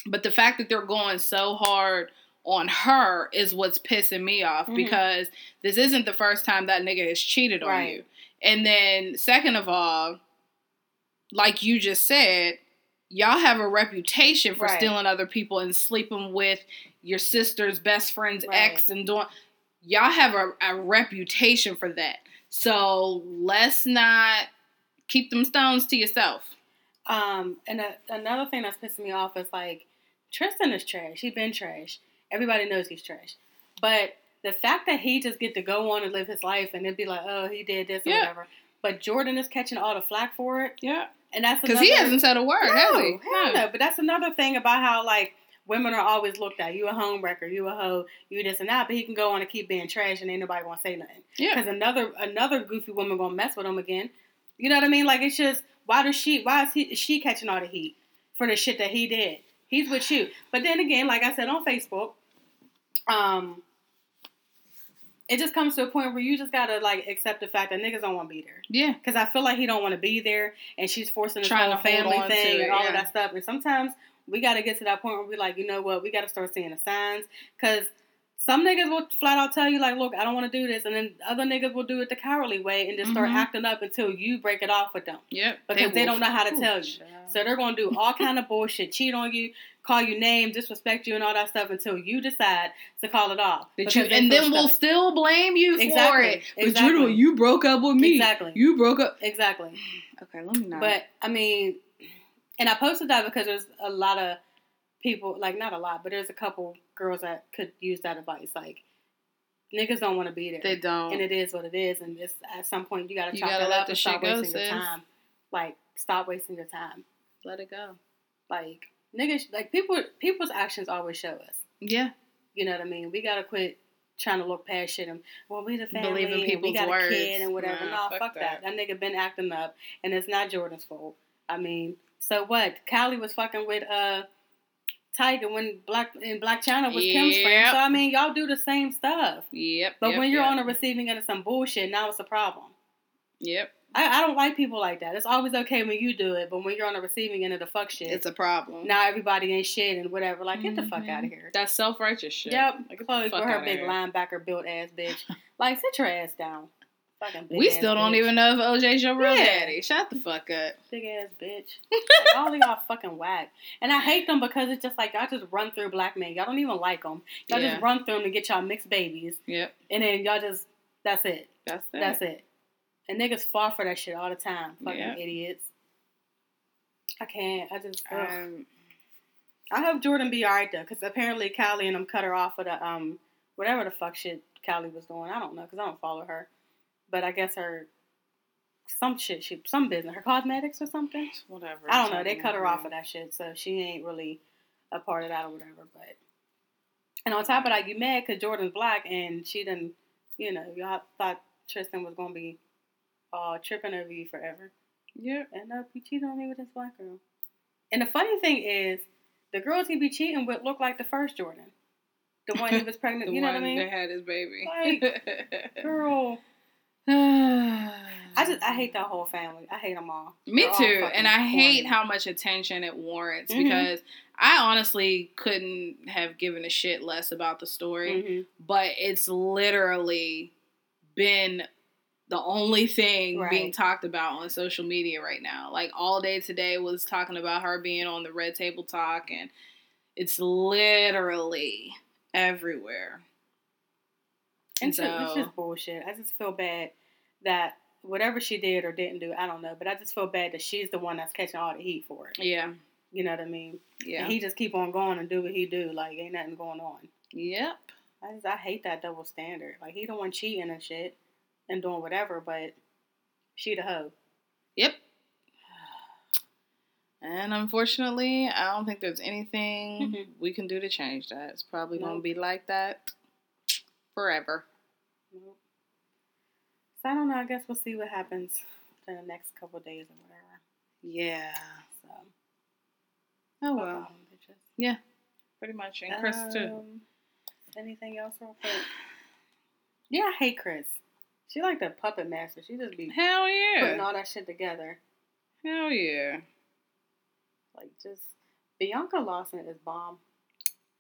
But the fact that they're going so hard on her is what's pissing me off Mhm. because this isn't the first time that nigga has cheated on Right. you. And then second of all, like you just said, y'all have a reputation for Right. stealing other people and sleeping with your sister's best friend's Right. ex and doing y'all have a, a reputation for that. So let's not keep them stones to yourself. Um, and a, another thing that's pissing me off is like Tristan is trash. He's been trash. Everybody knows he's trash. But the fact that he just get to go on and live his life and then be like, oh, he did this or Yeah. whatever. But Jordyn is catching all the flack for it, Yeah. and that's Because he hasn't said a word, no, has he? hell no. But that's another thing about how like women are always looked at. You a homewrecker, you a hoe, you this and that. But he can go on and keep being trash, and ain't nobody gonna say nothing. Yeah. Because another another goofy woman gonna mess with him again. You know what I mean? Like it's just why does she why is he is she catching all the heat for the shit that he did? He's with you. But then again, like I said on Facebook, um it just comes to a point where you just gotta like accept the fact that niggas don't want to be there. Yeah. Because I feel like he don't want to be there, and she's forcing this Trying whole family thing it, and all yeah. of that stuff. And sometimes we got to get to that point where we like, you know what, we got to start seeing the signs. Because some niggas will flat out tell you like, look, I don't want to do this, and then other niggas will do it the cowardly way and just start Mhm. acting up until you break it off with them Yep. because they, will- don't know how to tell you. child. So they're gonna do all kind of bullshit, cheat on you, call you names, disrespect you, and all that stuff until you decide to call it off. You, and then we'll still blame you for it. But exactly. you, you broke up with me. Exactly. You broke up. exactly. [SIGHS] Okay, let me know. But I mean, And I posted that because there's a lot of people, like not a lot, but there's a couple girls that could use that advice. Like niggas don't want to be there, They don't. and it is what it is. And just at some point, you gotta You chop gotta that let up the and shit stop go, wasting your time. Like stop wasting your time. Let it go. Like niggas, like people, people's actions always show us. Yeah. You know what I mean? We gotta quit trying to look past shit and well we the family Believe in and we got words. a kid and whatever. Nah, no, fuck fuck, that. that. that. nigga been acting up and it's not Jordyn's fault. I mean, so what? Kylie was fucking with uh Tyga when Black in Blac Chyna was Kim's friend. Yep. So I mean y'all do the same stuff. Yep. But yep, when you're yep. on the receiving end of some bullshit, now it's a problem. Yep. I, I don't like people like that. It's always okay when you do it, but when you're on the receiving end of the fuck shit, It's a problem. now everybody ain't shit and whatever. Like, get the fuck Mhm. out of here. That's self righteous shit. Yep, Like, Khloe fuck her big here. linebacker built ass bitch. [LAUGHS] like, sit your ass down. Fucking We still don't bitch. even know if OJ's your real Yeah. daddy. Shut the fuck up. Big ass bitch. Like, [LAUGHS] all of y'all fucking whack. And I hate them because it's just like y'all just run through black men. Y'all don't even like them. Y'all Yeah. just run through them to get y'all mixed babies, Yep. and then y'all just that's it. That's it. That's it. And niggas fall for that shit all the time. Fucking Yeah. idiots. I can't. I just. Um, I hope Jordyn be alright though, because apparently Kylie and them cut her off of the um whatever the fuck shit Kylie was doing. I don't know because I don't follow her, but I guess her some shit she some business her cosmetics or something. whatever. I don't know. They cut her off of that shit, so she ain't really a part of that or whatever. But and on top of that, you mad because Jordyn's black and she didn't, you know, y'all thought Tristan was gonna be uh tripping over you forever. Yep. And no, he cheated on me with this black girl. And the funny thing is, the girls he be cheating with look like the first Jordan. The one he [LAUGHS] was pregnant, The you know what I one mean? that had his baby. Like, [LAUGHS] Girl. [SIGHS] I just I hate that whole family. I hate them all. Me They're too. fucking And I hate how much attention it warrants Mhm. because I honestly couldn't have given a shit less about the story. Mhm. But it's literally been the only thing being talked about on social media right now. Like all day today was talking about her being on the Red Table Talk, and it's literally everywhere. And so, so- it's just bullshit. I just feel bad that whatever she did or didn't do, I don't know. But I just feel bad that she's the one that's catching all the heat for it. Yeah. You know what I mean? Yeah. And he just keep on going and do what he do. Like ain't nothing going on. yep. I just I hate that double standard. Like he the one cheating and shit and doing whatever, but she the hoe. Yep. And unfortunately, I don't think there's anything [LAUGHS] we can do to change that. It's probably going to be like that forever. Nope. So I don't know. I guess we'll see what happens in the next couple of days or whatever. Yeah. So Oh, well. them. Pretty much. And Kris, too. Um, Anything else real quick? Yeah, I hate Kris. She like the puppet master. She just be Hell yeah putting all that shit together. Hell yeah. Like just Bianca Lawson is bomb.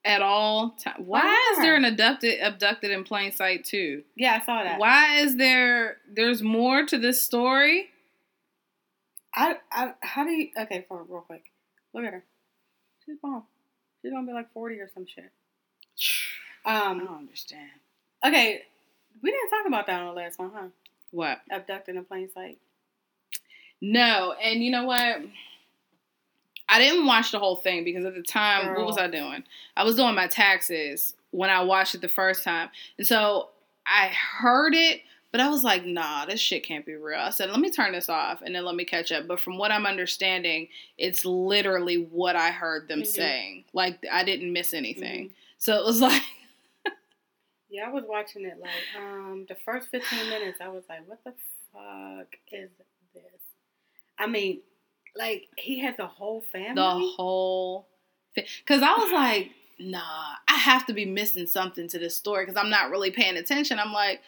At all time. Why Why? is there an abducted abducted in plain sight too? Yeah, I saw that. Why is there there's more to this story? I, I how do you okay for real quick? Look at her. She's bomb. She's gonna be like forty or some shit. [SIGHS] Um I don't understand. Okay, we didn't talk about that on the last one, huh? What? Abducted in plain sight. No, and you know what? I didn't watch the whole thing because at the time, what was I doing? I was doing my taxes when I watched it the first time. And so I heard it, but I was like, nah, this shit can't be real. I said, let me turn this off and then let me catch up. But from what I'm understanding, it's literally what I heard them Mhm. saying. Like, I didn't miss anything. Mhm. So it was [LAUGHS] like, Yeah, I was watching it like um the first fifteen minutes. I was like, what the fuck is this? I mean, like he had the whole family. the whole thing. Because I was like, nah, I have to be missing something to this story because I'm not really paying attention. I'm like,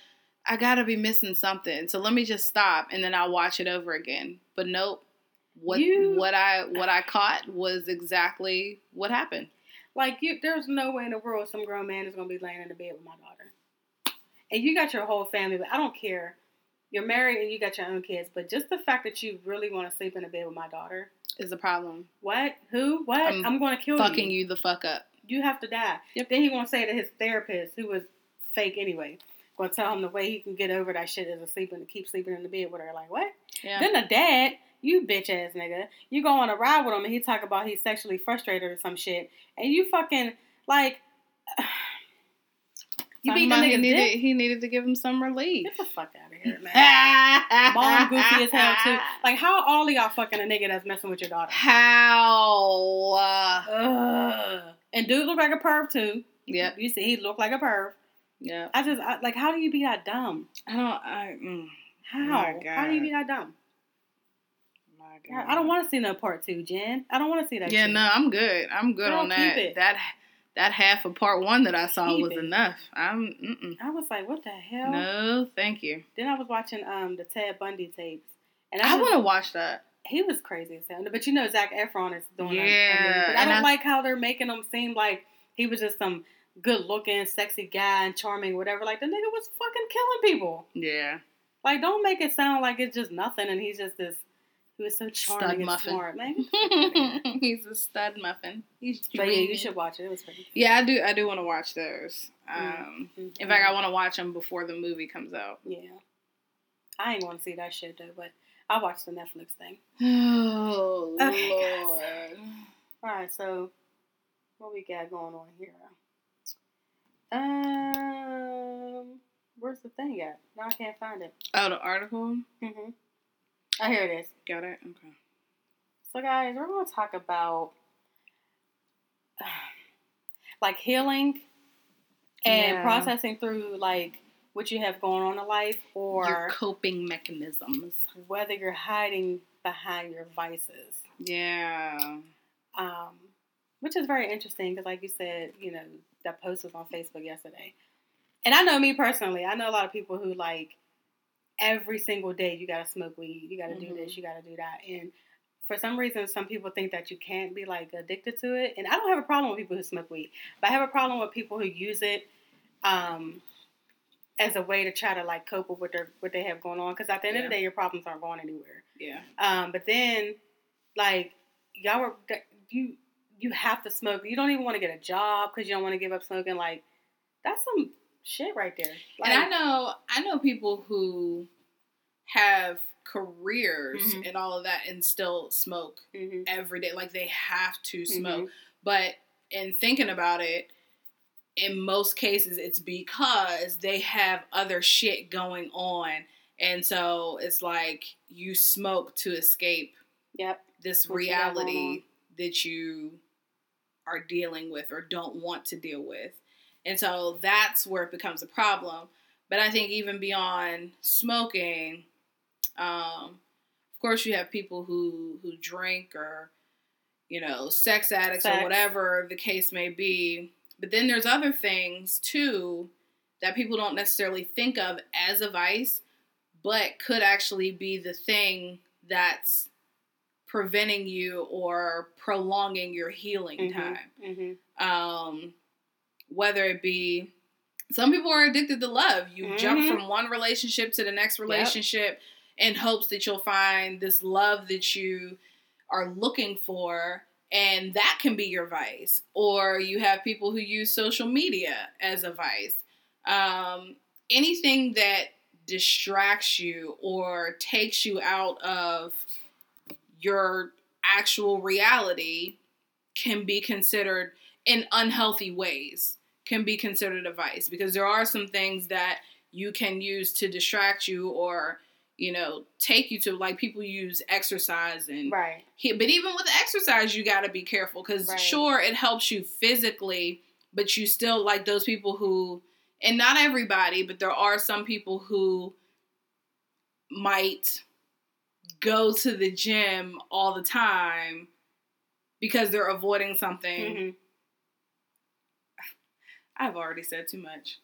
I gotta be missing something. So let me just stop and then I'll watch it over again. But nope. What You- what I what I caught was exactly what happened. Like you, there's no way in the world some grown man is gonna be laying in the bed with my daughter. And you got your whole family, but I don't care. You're married and you got your own kids, but just the fact that you really want to sleep in the bed with my daughter. Is a problem. What? Who? What? I'm I'm, gonna kill Fucking you. Fucking you the fuck up. You have to die. Yep. Then he gonna say to his therapist, who was fake anyway, gonna tell him the way he can get over that shit is to sleep and keep sleeping in the bed with her. Like what? Yeah. Then the dad You bitch ass nigga. You go on a ride with him and he talk about he's sexually frustrated or some shit, and you fucking like. [SIGHS] You beat the about he needed he needed to give him some relief. Get the fuck out here, [LAUGHS] man. Mom goofy as hell too. [LAUGHS] Like how all of y'all fucking a nigga that's messing with your daughter? How? Uh, Ugh. And dude look like a perv too. yep. You see, he looked like a perv. Yeah. I just I, like, how do you be that dumb? I don't. I. Mm, How? My How do you be that dumb? my God. I don't want to see no part two, Jen. I don't want to see that. Yeah, shit. no, I'm good. I'm good Girl, on that. That that half of part one that I saw Keep was enough. I'm. Mm-mm. I was like, what the hell? No, thank you. Then I was watching um the Ted Bundy tapes, and I just- want to watch that. He was crazy as hell. But you know, Zac Efron is doing Yeah. But I don't I- like how they're making him seem like he was just some good looking, sexy guy and charming, whatever. Like the nigga was fucking killing people. Yeah. Like, don't make it sound like it's just nothing and he's just this. He was so charming Stud and muffin. smart, man. [LAUGHS] get the fuck outta here. He's a stud muffin. He's but yeah, you should watch it. It was pretty. Yeah, I do. I do want to watch those. Um, Mhm. in fact, I want to watch them before the movie comes out. Yeah. I ain't want to see that shit though, but I watched the Netflix thing. [SIGHS] Oh Okay, guys. Lord. All right, so what we got going on here? Um, where's the thing at? Now I can't find it. Oh, the article. Mm-hmm. Oh, here it is. Got it. Okay. So, guys, we're going to talk about [SIGHS] like healing and Yeah. processing through like what you have going on in life, or Your coping mechanisms. whether you're hiding behind your vices. Yeah. um, which is very interesting because, like you said, you know that post was on Facebook yesterday, and I know me personally. I know a lot of people who like every single day you gotta smoke weed, you gotta Mhm. do this, you gotta do that, and for some reason, some people think that you can't be like addicted to it, and I don't have a problem with people who smoke weed, but I have a problem with people who use it. Um, as a way to try to like cope with what they what they have going on, because at the end of the day, your problems aren't going anywhere. Yeah. Um, but then, like, y'all were you you have to smoke. You don't even want to get a job because you don't want to give up smoking. Like, that's some shit right there. Like, and I know I know people who have careers Mhm. and all of that and still smoke Mhm, every day. Like they have to Mm-hmm. smoke. But in thinking about it, in most cases it's because they have other shit going on. And so it's like you smoke to escape Yep. this reality that you are dealing with or don't want to deal with. And so that's where it becomes a problem. But I think even beyond smoking, um, of course you have people who who drink or you know, sex addicts Sex. or whatever the case may be. But then there's other things too that people don't necessarily think of as a vice, but could actually be the thing that's preventing you or prolonging your healing Mhm. time. hmm Um, whether it be some people are addicted to love. You jump Mhm. from one relationship to the next relationship in hopes that you'll find this love that you are looking for and that can be your vice or you have people who use social media as a vice um, anything that distracts you or takes you out of your actual reality can be considered in unhealthy ways can be considered a vice because there are some things that you can use to distract you or you know take you to like people use exercise and Right. but even with exercise, you got to be careful because Right. sure it helps you physically, but you still like those people who, and not everybody, but there are some people who might go to the gym all the time because they're avoiding something. hmm I've already said too much.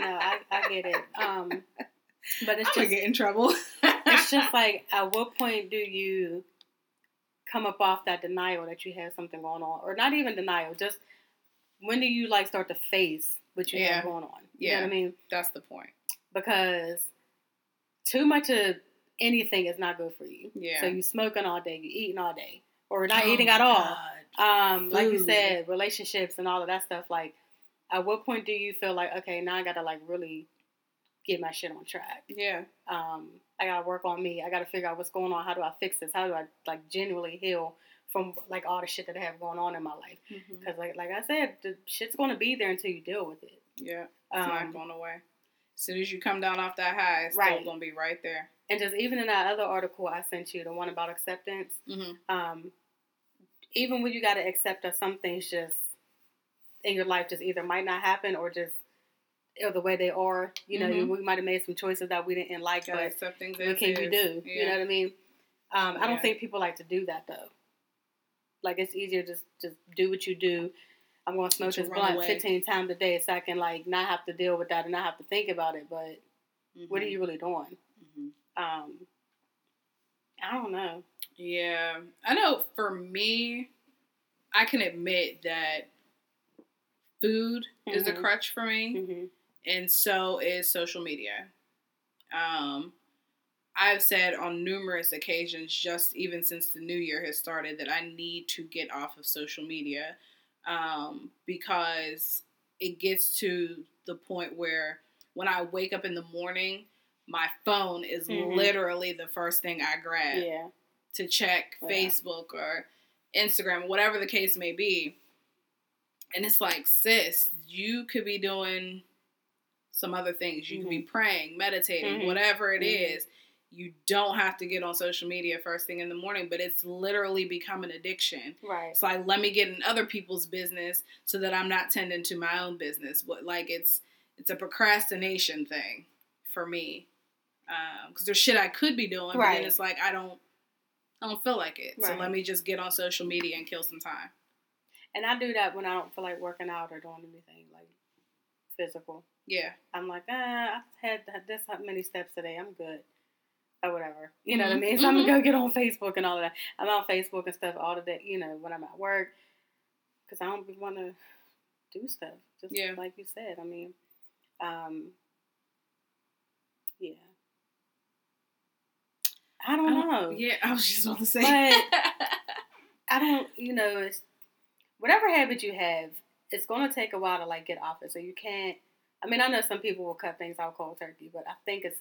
No, I, I get it. Um, [LAUGHS] but it's I'm just get in trouble. it's just [LAUGHS] like at what point do you come up off that denial that you have something going on, or not even denial, just when do you like start to face what you Yeah. have going on? You Yeah. know what I mean? That's the point. because too much of anything is not good for you. Yeah. So you smoking all day, you eating all day, or not Oh eating at all. God. Um, like you said, relationships and all of that stuff. Like, at what point do you feel like, okay, now I gotta like really get my shit on track. Yeah. Um, I gotta work on me. I gotta figure out what's going on. How do I fix this? How do I like genuinely heal from like all the shit that I have going on in my life? Because like like I said, the shit's gonna be there until you deal with it. Yeah. It's not Um, going away. As soon as you come down off that high, it's Right. still gonna be right there. and just even in that other article I sent you, the one about acceptance, Mm-hmm. um, even when you got to accept that some things just in your life just either might not happen or just or the way they are. You know, Mhm. we might have made some choices that we didn't like, but things what can you do? Yeah. You know what I mean? Um, I don't think people like to do that though. Like it's easier just just do what you do. I'm gonna smoke this blunt away. 15 times a day so I can like not have to deal with that and not have to think about it. But what are Mhm. you really doing? Mhm. Um, I don't know. Yeah, I know. For me, I can admit that food is a Mhm. crutch for me. hmm and so is social media. Um, I've said on numerous occasions, just even since the new year has started, that I need to get off of social media um, because it gets to the point where when I wake up in the morning, my phone is Mhm. literally the first thing I grab Yeah. to check Yeah. Facebook or Instagram, whatever the case may be. And it's like, sis, you could be doing some other things. You could be praying, meditating, Mhm. whatever it Mhm. is. You don't have to get on social media first thing in the morning, but it's literally become an addiction. Right. It's like let me get in other people's business so that I'm not tending to my own business. But like it's it's a procrastination thing for me because there's shit I could be doing, but Right. then it's like I don't I don't feel like it. So let me just get on social media and kill some time. And I do that when I don't feel like working out or doing anything like physical. Yeah, I'm like, ah, I had this many steps today. I'm good. Or whatever. You know what I Mhm. mean? [LAUGHS] So I'm going to go get on Facebook and all of that. I'm on Facebook and stuff all the day, you know, when I'm at work. Because I don't want to do stuff. Just Yeah. like you said. I mean, um, yeah. I don't know. yeah. I was just about to say. But- [LAUGHS] I don't, you know, it's whatever habit you have, it's going to take a while to like get off it. So you can't. I mean, I know some people will cut things out cold turkey, but I think it's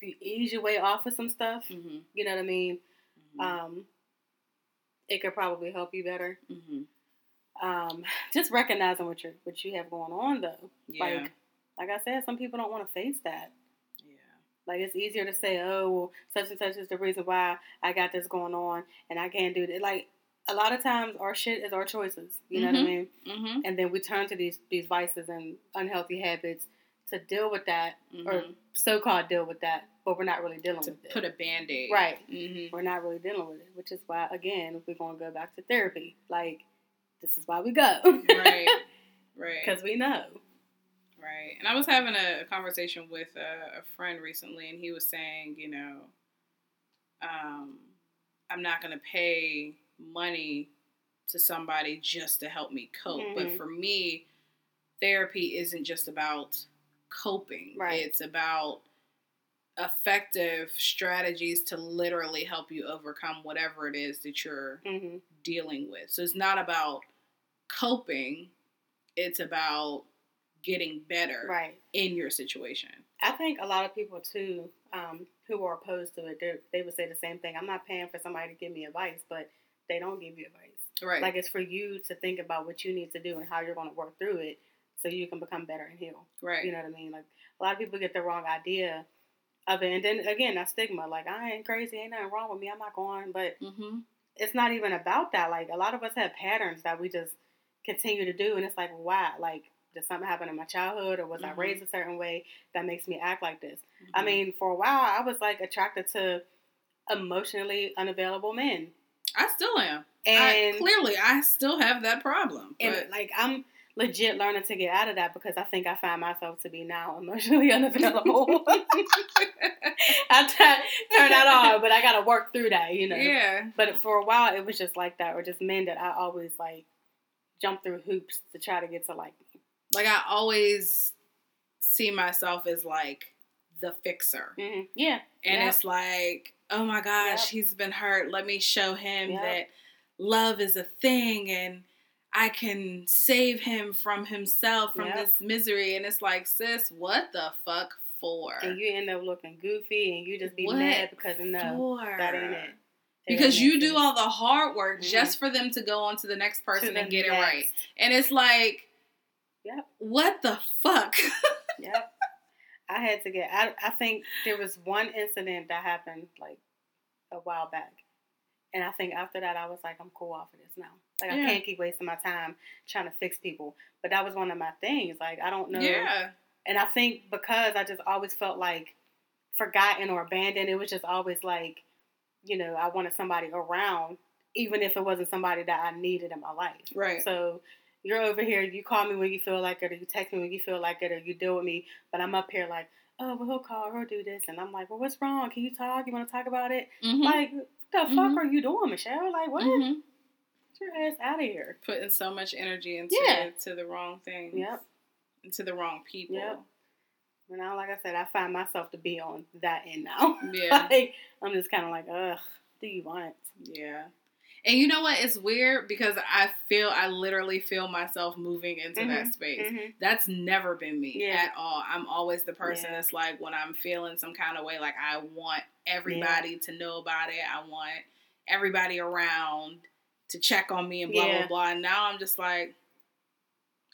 if you ease your way off of some stuff, hmm you know what I mean. Um, it could probably help you better. hmm Um, just recognizing what you what you have going on though. Yeah. Like, like I said, some people don't want to face that. yeah. Like it's easier to say, oh, well, such and such is the reason why I got this going on, and I can't do it. Like a lot of times, our shit is our choices. You know what I Mhm. mean? hmm And then we turn to these these vices and unhealthy habits to deal with that, or so-called deal with that, but we're not really dealing to with it. put a band aid. Right. hmm we're not really dealing with it, which is why, again, we're gonna go back to therapy. Like this is why we go, right. [LAUGHS] Right. Because we know. Right. And I was having a, conversation with a, a friend recently, and he was saying, you know, um, I'm not going to pay money to somebody just to help me cope. But Mhm. for me, therapy isn't just about coping, Right. it's about effective strategies to literally help you overcome whatever it is that you're hmm dealing with. So it's not about coping, it's about getting better Right. in your situation. I think a lot of people too, um, who are opposed to it, they would say the same thing. I'm not paying for somebody to give me advice, but they don't give you advice. Right. Like it's for you to think about what you need to do and how you're going to work through it, so you can become better and heal. right. You know what I mean? Like a lot of people get the wrong idea of it, and then again, that stigma. Like I ain't crazy, ain't nothing wrong with me. I'm not going, but mm-hmm. it's not even about that. Like a lot of us have patterns that we just continue to do, and it's like, why? Like, did something happen in my childhood, or was Mhm. I raised a certain way that makes me act like this? Mm-hmm. I mean, for a while, I was like attracted to emotionally unavailable men, I still am. and I, clearly, I still have that problem. and But like I'm legit learning to get out of that because I think I find myself to be now emotionally [LAUGHS] unavailable. [LAUGHS] I t- turn that off, but I got to work through that, you know. yeah, But for a while, it was just like that, or just men that I always like jump through hoops to try to get to like me. like I always see myself as like the fixer, Mm-hmm. Yeah, and Yep. it's like, oh my gosh, Yep. he's been hurt. Let me show him Yep. that love is a thing, and I can save him from himself, from Yep. this misery. And it's like, sis, what the fuck for? And you end up looking goofy, and you just be What mad because no, for? that ain't it. Because ain't you it. do all the hard work Mhm. just for them to go on to the next person the and get it right. And it's like, Yep. what the fuck? [LAUGHS] Yep. I had to get. I I think there was one incident that happened like a while back, and I think after that I was like, I'm cool off of this now. Like Yeah. I can't keep wasting my time trying to fix people. But that was one of my things. Like I don't know. yeah. And I think because I just always felt like forgotten or abandoned, it was just always like, you know, I wanted somebody around, even if it wasn't somebody that I needed in my life. Right. So you're over here, you call me when you feel like it, or you text me when you feel like it, or you deal with me, but I'm up here like, oh, well, he'll call, he'll do this. And I'm like, well, what's wrong? Can you talk? You want to talk about it? Mhm. Like, what the fuck Mhm. are you doing, Michelle? Like, what? Mhm. Get your ass out of here. Putting so much energy into Yeah. to the wrong things. Yep. Into the wrong people. Yep. And now, like I said, I find myself to be on that end now. [LAUGHS] Yeah. like, I'm just kind of like, ugh, do you want? Yeah. And you know what? It's weird because I feel I literally feel myself moving into that Mhm. space. Mhm. That's never been me Yeah. at all. I'm always the person Yeah. that's like when I'm feeling some kind of way, like I want everybody to know about it. I want everybody around to check on me and blah Yeah. blah blah. And now I'm just like,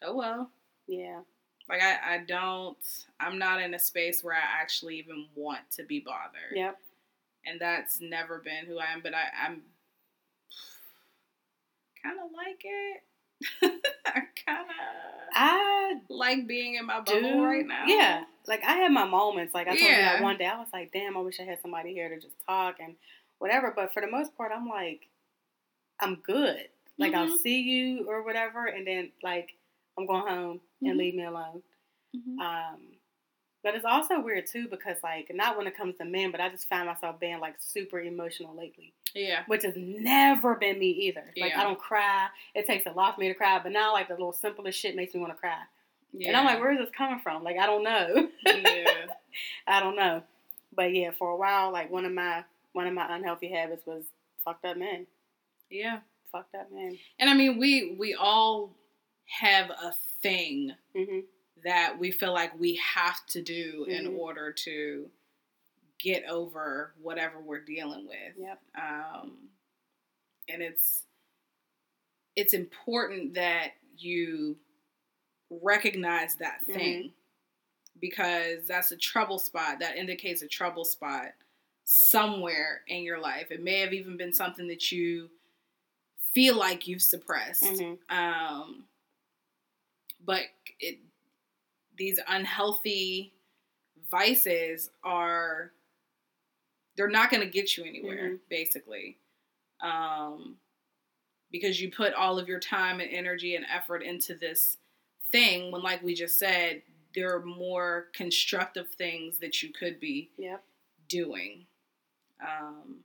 oh well. Yeah. Like I, I don't I'm not in a space where I actually even want to be bothered. Yep. And that's never been who I am, but I, I'm kind of like it. [LAUGHS] I kind of I like being in my do. bubble right now. Yeah. Like, I had my moments. Like, I told you that one day, I was like, damn, I wish I had somebody here to just talk and whatever. But for the most part, I'm like, I'm good. Like, I'll Mhm. see you or whatever, and then, like, I'm going home and Mhm. leave me alone. Mhm. Um, but it's also weird too because like not when it comes to men, but I just find myself being like super emotional lately, Yeah. which has never been me either. Like Yeah. I don't cry. It takes a lot for me to cry, but now like the little simplest shit makes me want to cry, Yeah. and I'm like, where is this coming from? Like I don't know. yeah. [LAUGHS] I don't know. But yeah, for a while, like one of my one of my unhealthy habits was fucked up men. Yeah. Fucked up men. And I mean, we we all have a thing hmm that we feel like we have to do in Mhm. order to get over whatever we're dealing with. Yep. um, and it's it's important that you recognize that Mm-hmm. thing because that's a trouble spot that indicates a trouble spot somewhere in your life it may have even been something that you feel like you've suppressed hmm um, but it these unhealthy vices are they're not going to get you anywhere Mhm. basically um, because you put all of your time and energy and effort into this thing when like we just said there are more constructive things that you could be Yep. doing um,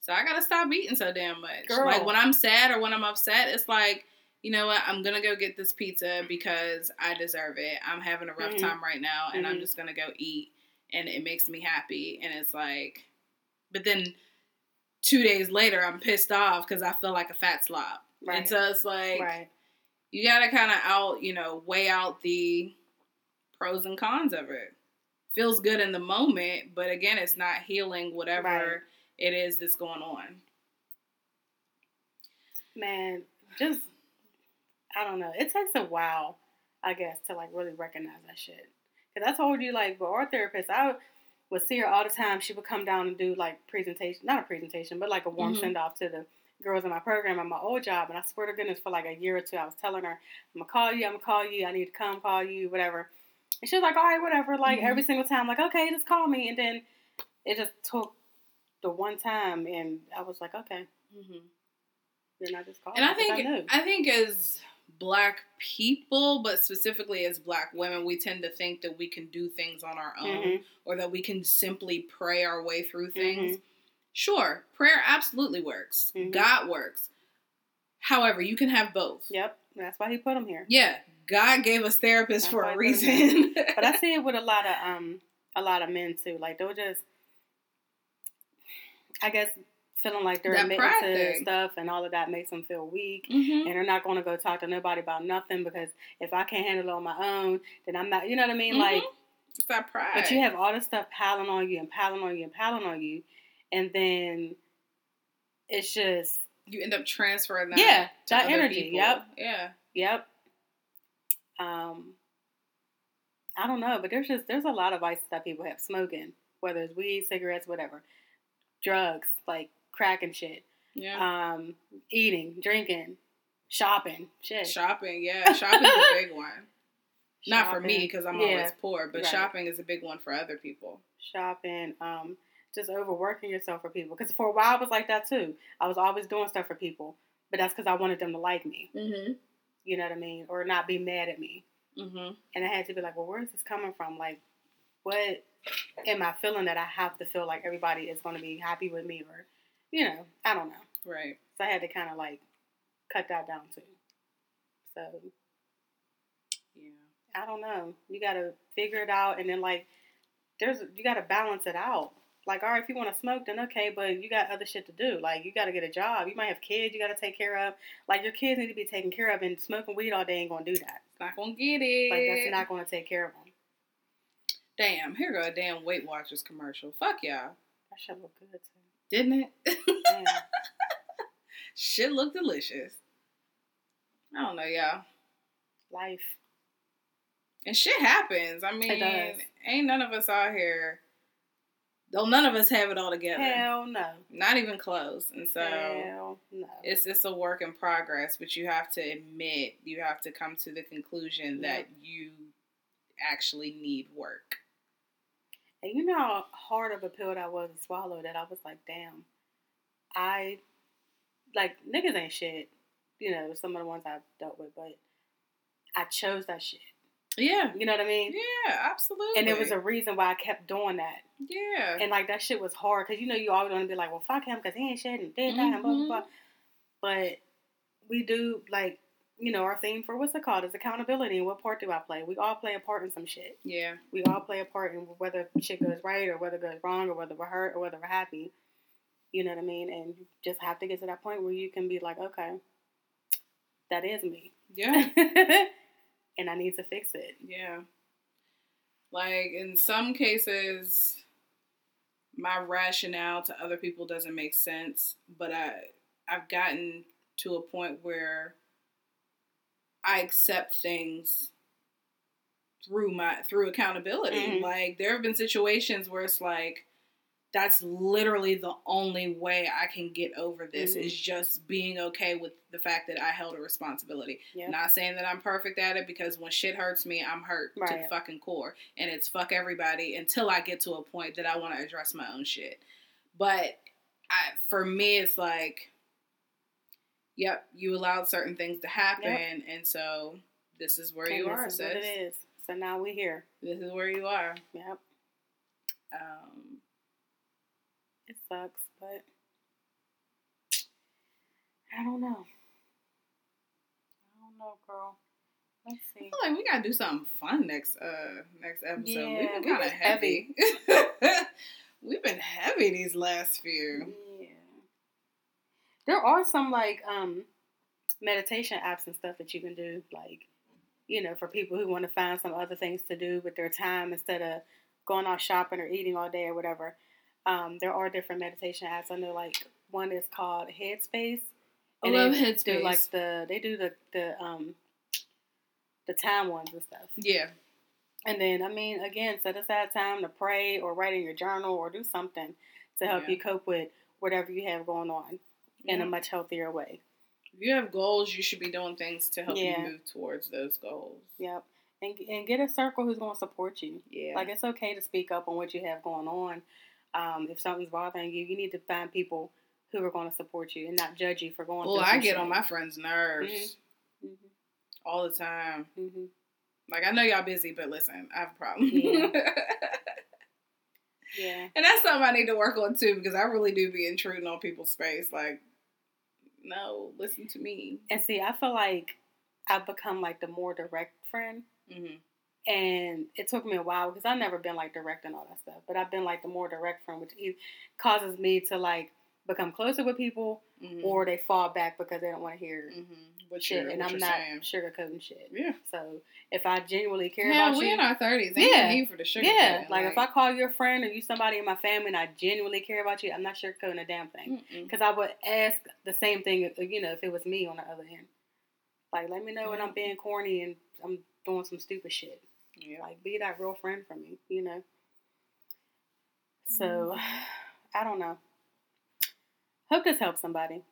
so i gotta stop eating so damn much Girl. like when i'm sad or when i'm upset it's like you know what i'm gonna go get this pizza because i deserve it i'm having a rough Mhm. time right now and i'm Mhm. just gonna go eat and it makes me happy and it's like but then two days later i'm pissed off because i feel like a fat slob Right. and so it's like right. you gotta kind of out you know weigh out the pros and cons of it feels good in the moment but again it's not healing whatever Right. it is that's going on man, just I don't know. It takes a while, I guess, to like really recognize that shit. Cause I told you, like, with our therapist, I would see her all the time. She would come down and do like presentation, not a presentation, but like a warm Mhm. send off to the girls in my program at my old job. And I swear to goodness, for like a year or two, I was telling her, "I'm gonna call you. I'm gonna call you. I need to come call you, whatever." And she was like, "All right, whatever." Like Mhm. every single time, like, "Okay, just call me." And then it just took the one time, and I was like, "Okay." Mm-hmm. Then I just called. and i think knew. I, think as black people but specifically as black women we tend to think that we can do things on our own Mhm. or that we can simply pray our way through things Mhm. sure prayer absolutely works Mhm. god works however you can have both Yep, that's why he put them here. Yeah, God gave us therapists That's for a I put 'em reason. [LAUGHS] But I see it with a lot of um a lot of men too. Like they'll just, I guess, feeling like they're admitting to stuff, and all of that makes them feel weak. Mhm. And they're not going to go talk to nobody about nothing because if I can't handle it on my own, then I'm not. You know what I mean? Mhm. Like It's that pride. But you have all this stuff piling on you and piling on you and piling on you, and then it's just you end up transferring that. Yeah, that energy, people. yep. Yeah. Yep. Um, I don't know, but there's just there's a lot of vices that people have smoking, whether it's weed, cigarettes, whatever, drugs like crack and shit, Yeah. um, eating, drinking, shopping, shit. shopping. Yeah. Shopping's a big [LAUGHS] one. Not for me because I'm Yeah, always poor, but right. shopping is a big one for other people. shopping, um, just overworking yourself for people. Because for a while I was like that too. I was always doing stuff for people, but that's because I wanted them to like me. Mm-hmm. You know what I mean, or not be mad at me. Mm-hmm. and I had to be like, well, where is this coming from? Like, what am I feeling that I have to feel like everybody is going to be happy with me, or, you know, I don't know. Right. So I had to kind of like cut that down too. So Yeah. I don't know. You got to figure it out, and then like, there's you got to balance it out. Like, all right, if you want to smoke, then okay, but you got other shit to do. Like, you got to get a job. You might have kids you got to take care of. Like, your kids need to be taken care of, and smoking weed all day ain't gonna do that. It's not gonna get it. Like, that's not gonna take care of them. Damn. Here go a damn Weight Watchers commercial. Fuck y'all. That shit look good too. Didn't it? Damn. Mm. [LAUGHS] Shit look delicious. I don't know, y'all. Life. And shit happens. I mean, does. ain't none of us out here. Though none of us have it all together. Hell no. Not even close. And so Hell no. it's it's a work in progress, but you have to admit, you have to come to the conclusion that you actually need work. And you know how hard of a pill that was to swallow that I was like, damn. I like niggas ain't shit. You know, some of the ones I've dealt with, but I chose that shit. Yeah. You know what I mean? Yeah, absolutely. And there was a reason why I kept doing that. yeah. And like that shit was hard because you know you always want to be like, well, fuck him because he ain't shit and did that and blah blah blah. Mm-hmm. But we do like you know our theme for what's it called is accountability and what part do I play? We all play a part in some shit. yeah. We all play a part in whether shit goes right or whether it goes wrong or whether we're hurt or whether we're happy. You know what I mean? And you just have to get to that point where you can be like, okay, that is me. Yeah. [LAUGHS] and I need to fix it. Yeah. Like in some cases my rationale to other people doesn't make sense, but I I've gotten to a point where I accept things through my through accountability. Mhm. Like there have been situations where it's like that's literally the only way I can get over this Mhm. is just being okay with the fact that I held a responsibility. Not saying that I'm perfect at it because when shit hurts me, I'm hurt to the fucking core. And it's fuck everybody until I get to a point that I want to address my own shit. But I, for me, it's like, yep, you allowed certain things to happen. And so this is where And you this are, is what it sis. is. So now we're here. This is where you are. Yep. Um, It sucks, but I don't know. I don't know, girl. Let's I see. feel like we gotta do something fun next uh next episode. Yeah, We've been kind of was heavy. [LAUGHS] We've been heavy these last few. Yeah. There are some like um meditation apps and stuff that you can do, like, you know, for people who want to find some other things to do with their time instead of going out shopping or eating all day or whatever. Um, there are different meditation apps. I know like one is called Headspace. I love Headspace. Do like the they do the the um the time ones and stuff. Yeah, And then, I mean, again, set aside time to pray or write in your journal or do something to help Yeah. you cope with whatever you have going on in a much healthier way. If you have goals, you should be doing things to help Yeah. you move towards those goals. Yep. And, and get a circle who's going to support you. Yeah. Like, it's okay to speak up on what you have going on. Um, if something's bothering you, you need to find people who are going to support you and not judge you for going well, I get shit. on my friends' nerves Mhm. all the time. hmm Like I know y'all busy, but listen, I have a problem. Yeah. [LAUGHS] Yeah. and that's something I need to work on too, because I really do be intruding on people's space. Like, no, listen to me. And see, I feel like I've become like the more direct friend. hmm And it took me a while because I've never been like direct and all that stuff. But I've been like the more direct friend, which e- causes me to like become closer with people, Mhm. or they fall back because they don't want to hear Mhm. what shit, you're, and I'm not saying. sugarcoating shit. Yeah. So if I genuinely care Hell, about we you, in our thirties. Yeah. Need for the sugar. yeah, coating, like, if I call you a friend or you somebody in my family and I genuinely care about you, I'm not sugarcoating a damn thing. Because I would ask the same thing, uh, you know, if it was me on the other end. Like, let me know when I'm being corny and I'm doing some stupid shit. Yeah. Like, be that real friend for me, you know? So, Mm-hmm. [SIGHS] I don't know. Hope this helps somebody.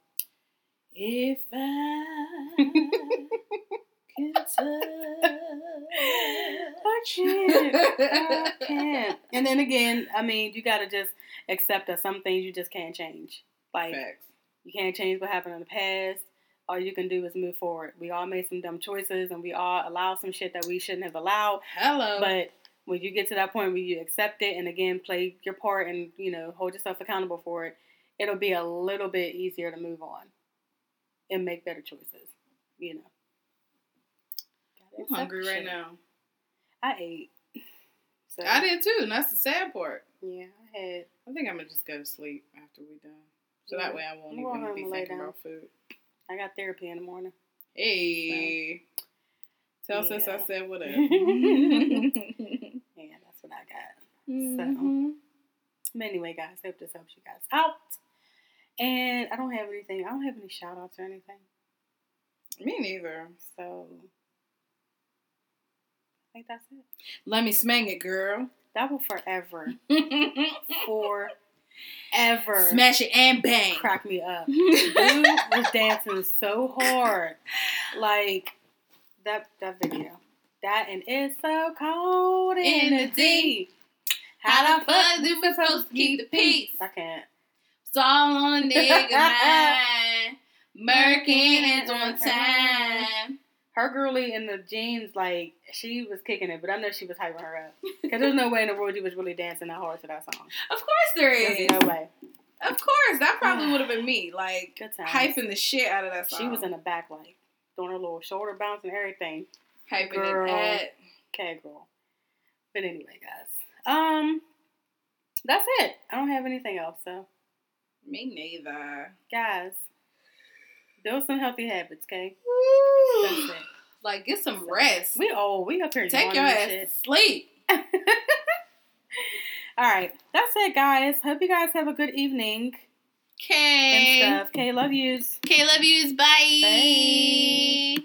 If I could I can't. I can't. And then again, I mean, you got to just accept that some things you just can't change. Like, Facts. You can't change what happened in the past. All you can do is move forward. We all made some dumb choices and we all allowed some shit that we shouldn't have allowed. Hello. But when you get to that point where you accept it and again play your part and, you know, hold yourself accountable for it, it'll be a little bit easier to move on and make better choices, you know. I'm hungry right shit. now. I ate. So, I did too, and that's the sad part. Yeah, I had. I think I'm gonna just go to sleep after we're done, so Yeah. that way I won't I'm even be thinking down. about food. I got therapy in the morning. Hey, tell sis I said what up. [LAUGHS] [LAUGHS] Yeah, that's what I got. Mhm. But anyway, guys, hope this helps you guys out. And I don't have anything. I don't have any shout outs or anything. Me neither. So I think that's it. Let me smang it, girl. That will forever, [LAUGHS] forever Smash it and bang. crack me up. [LAUGHS] Dude was dancing so hard. Like that that video. That and it's so cold in, In the the D. How the fuck do we supposed to keep the peace? I can't. It's all nigga mind. Merkin is on time. Her girly in the jeans, like she was kicking it, but I know she was hyping her up. Cause there's no way in the world you was really dancing that hard to that song. Of course there There's no way. Of course, that probably [SIGHS] would have been me, like hyping the shit out of that song. She was in the back, like doing her little shoulder bounce and everything. hyping Girl. it. Okay, girl. But anyway, guys, um, that's it. I don't have anything else. So, Me neither. guys, build some healthy habits. Okay. Like get some rest. We old. We up here Take your and ass shit. sleep. [LAUGHS] All right, that's it, guys. Hope you guys have a good evening and Okay. stuff. Okay, love yous. Okay, love yous. Bye.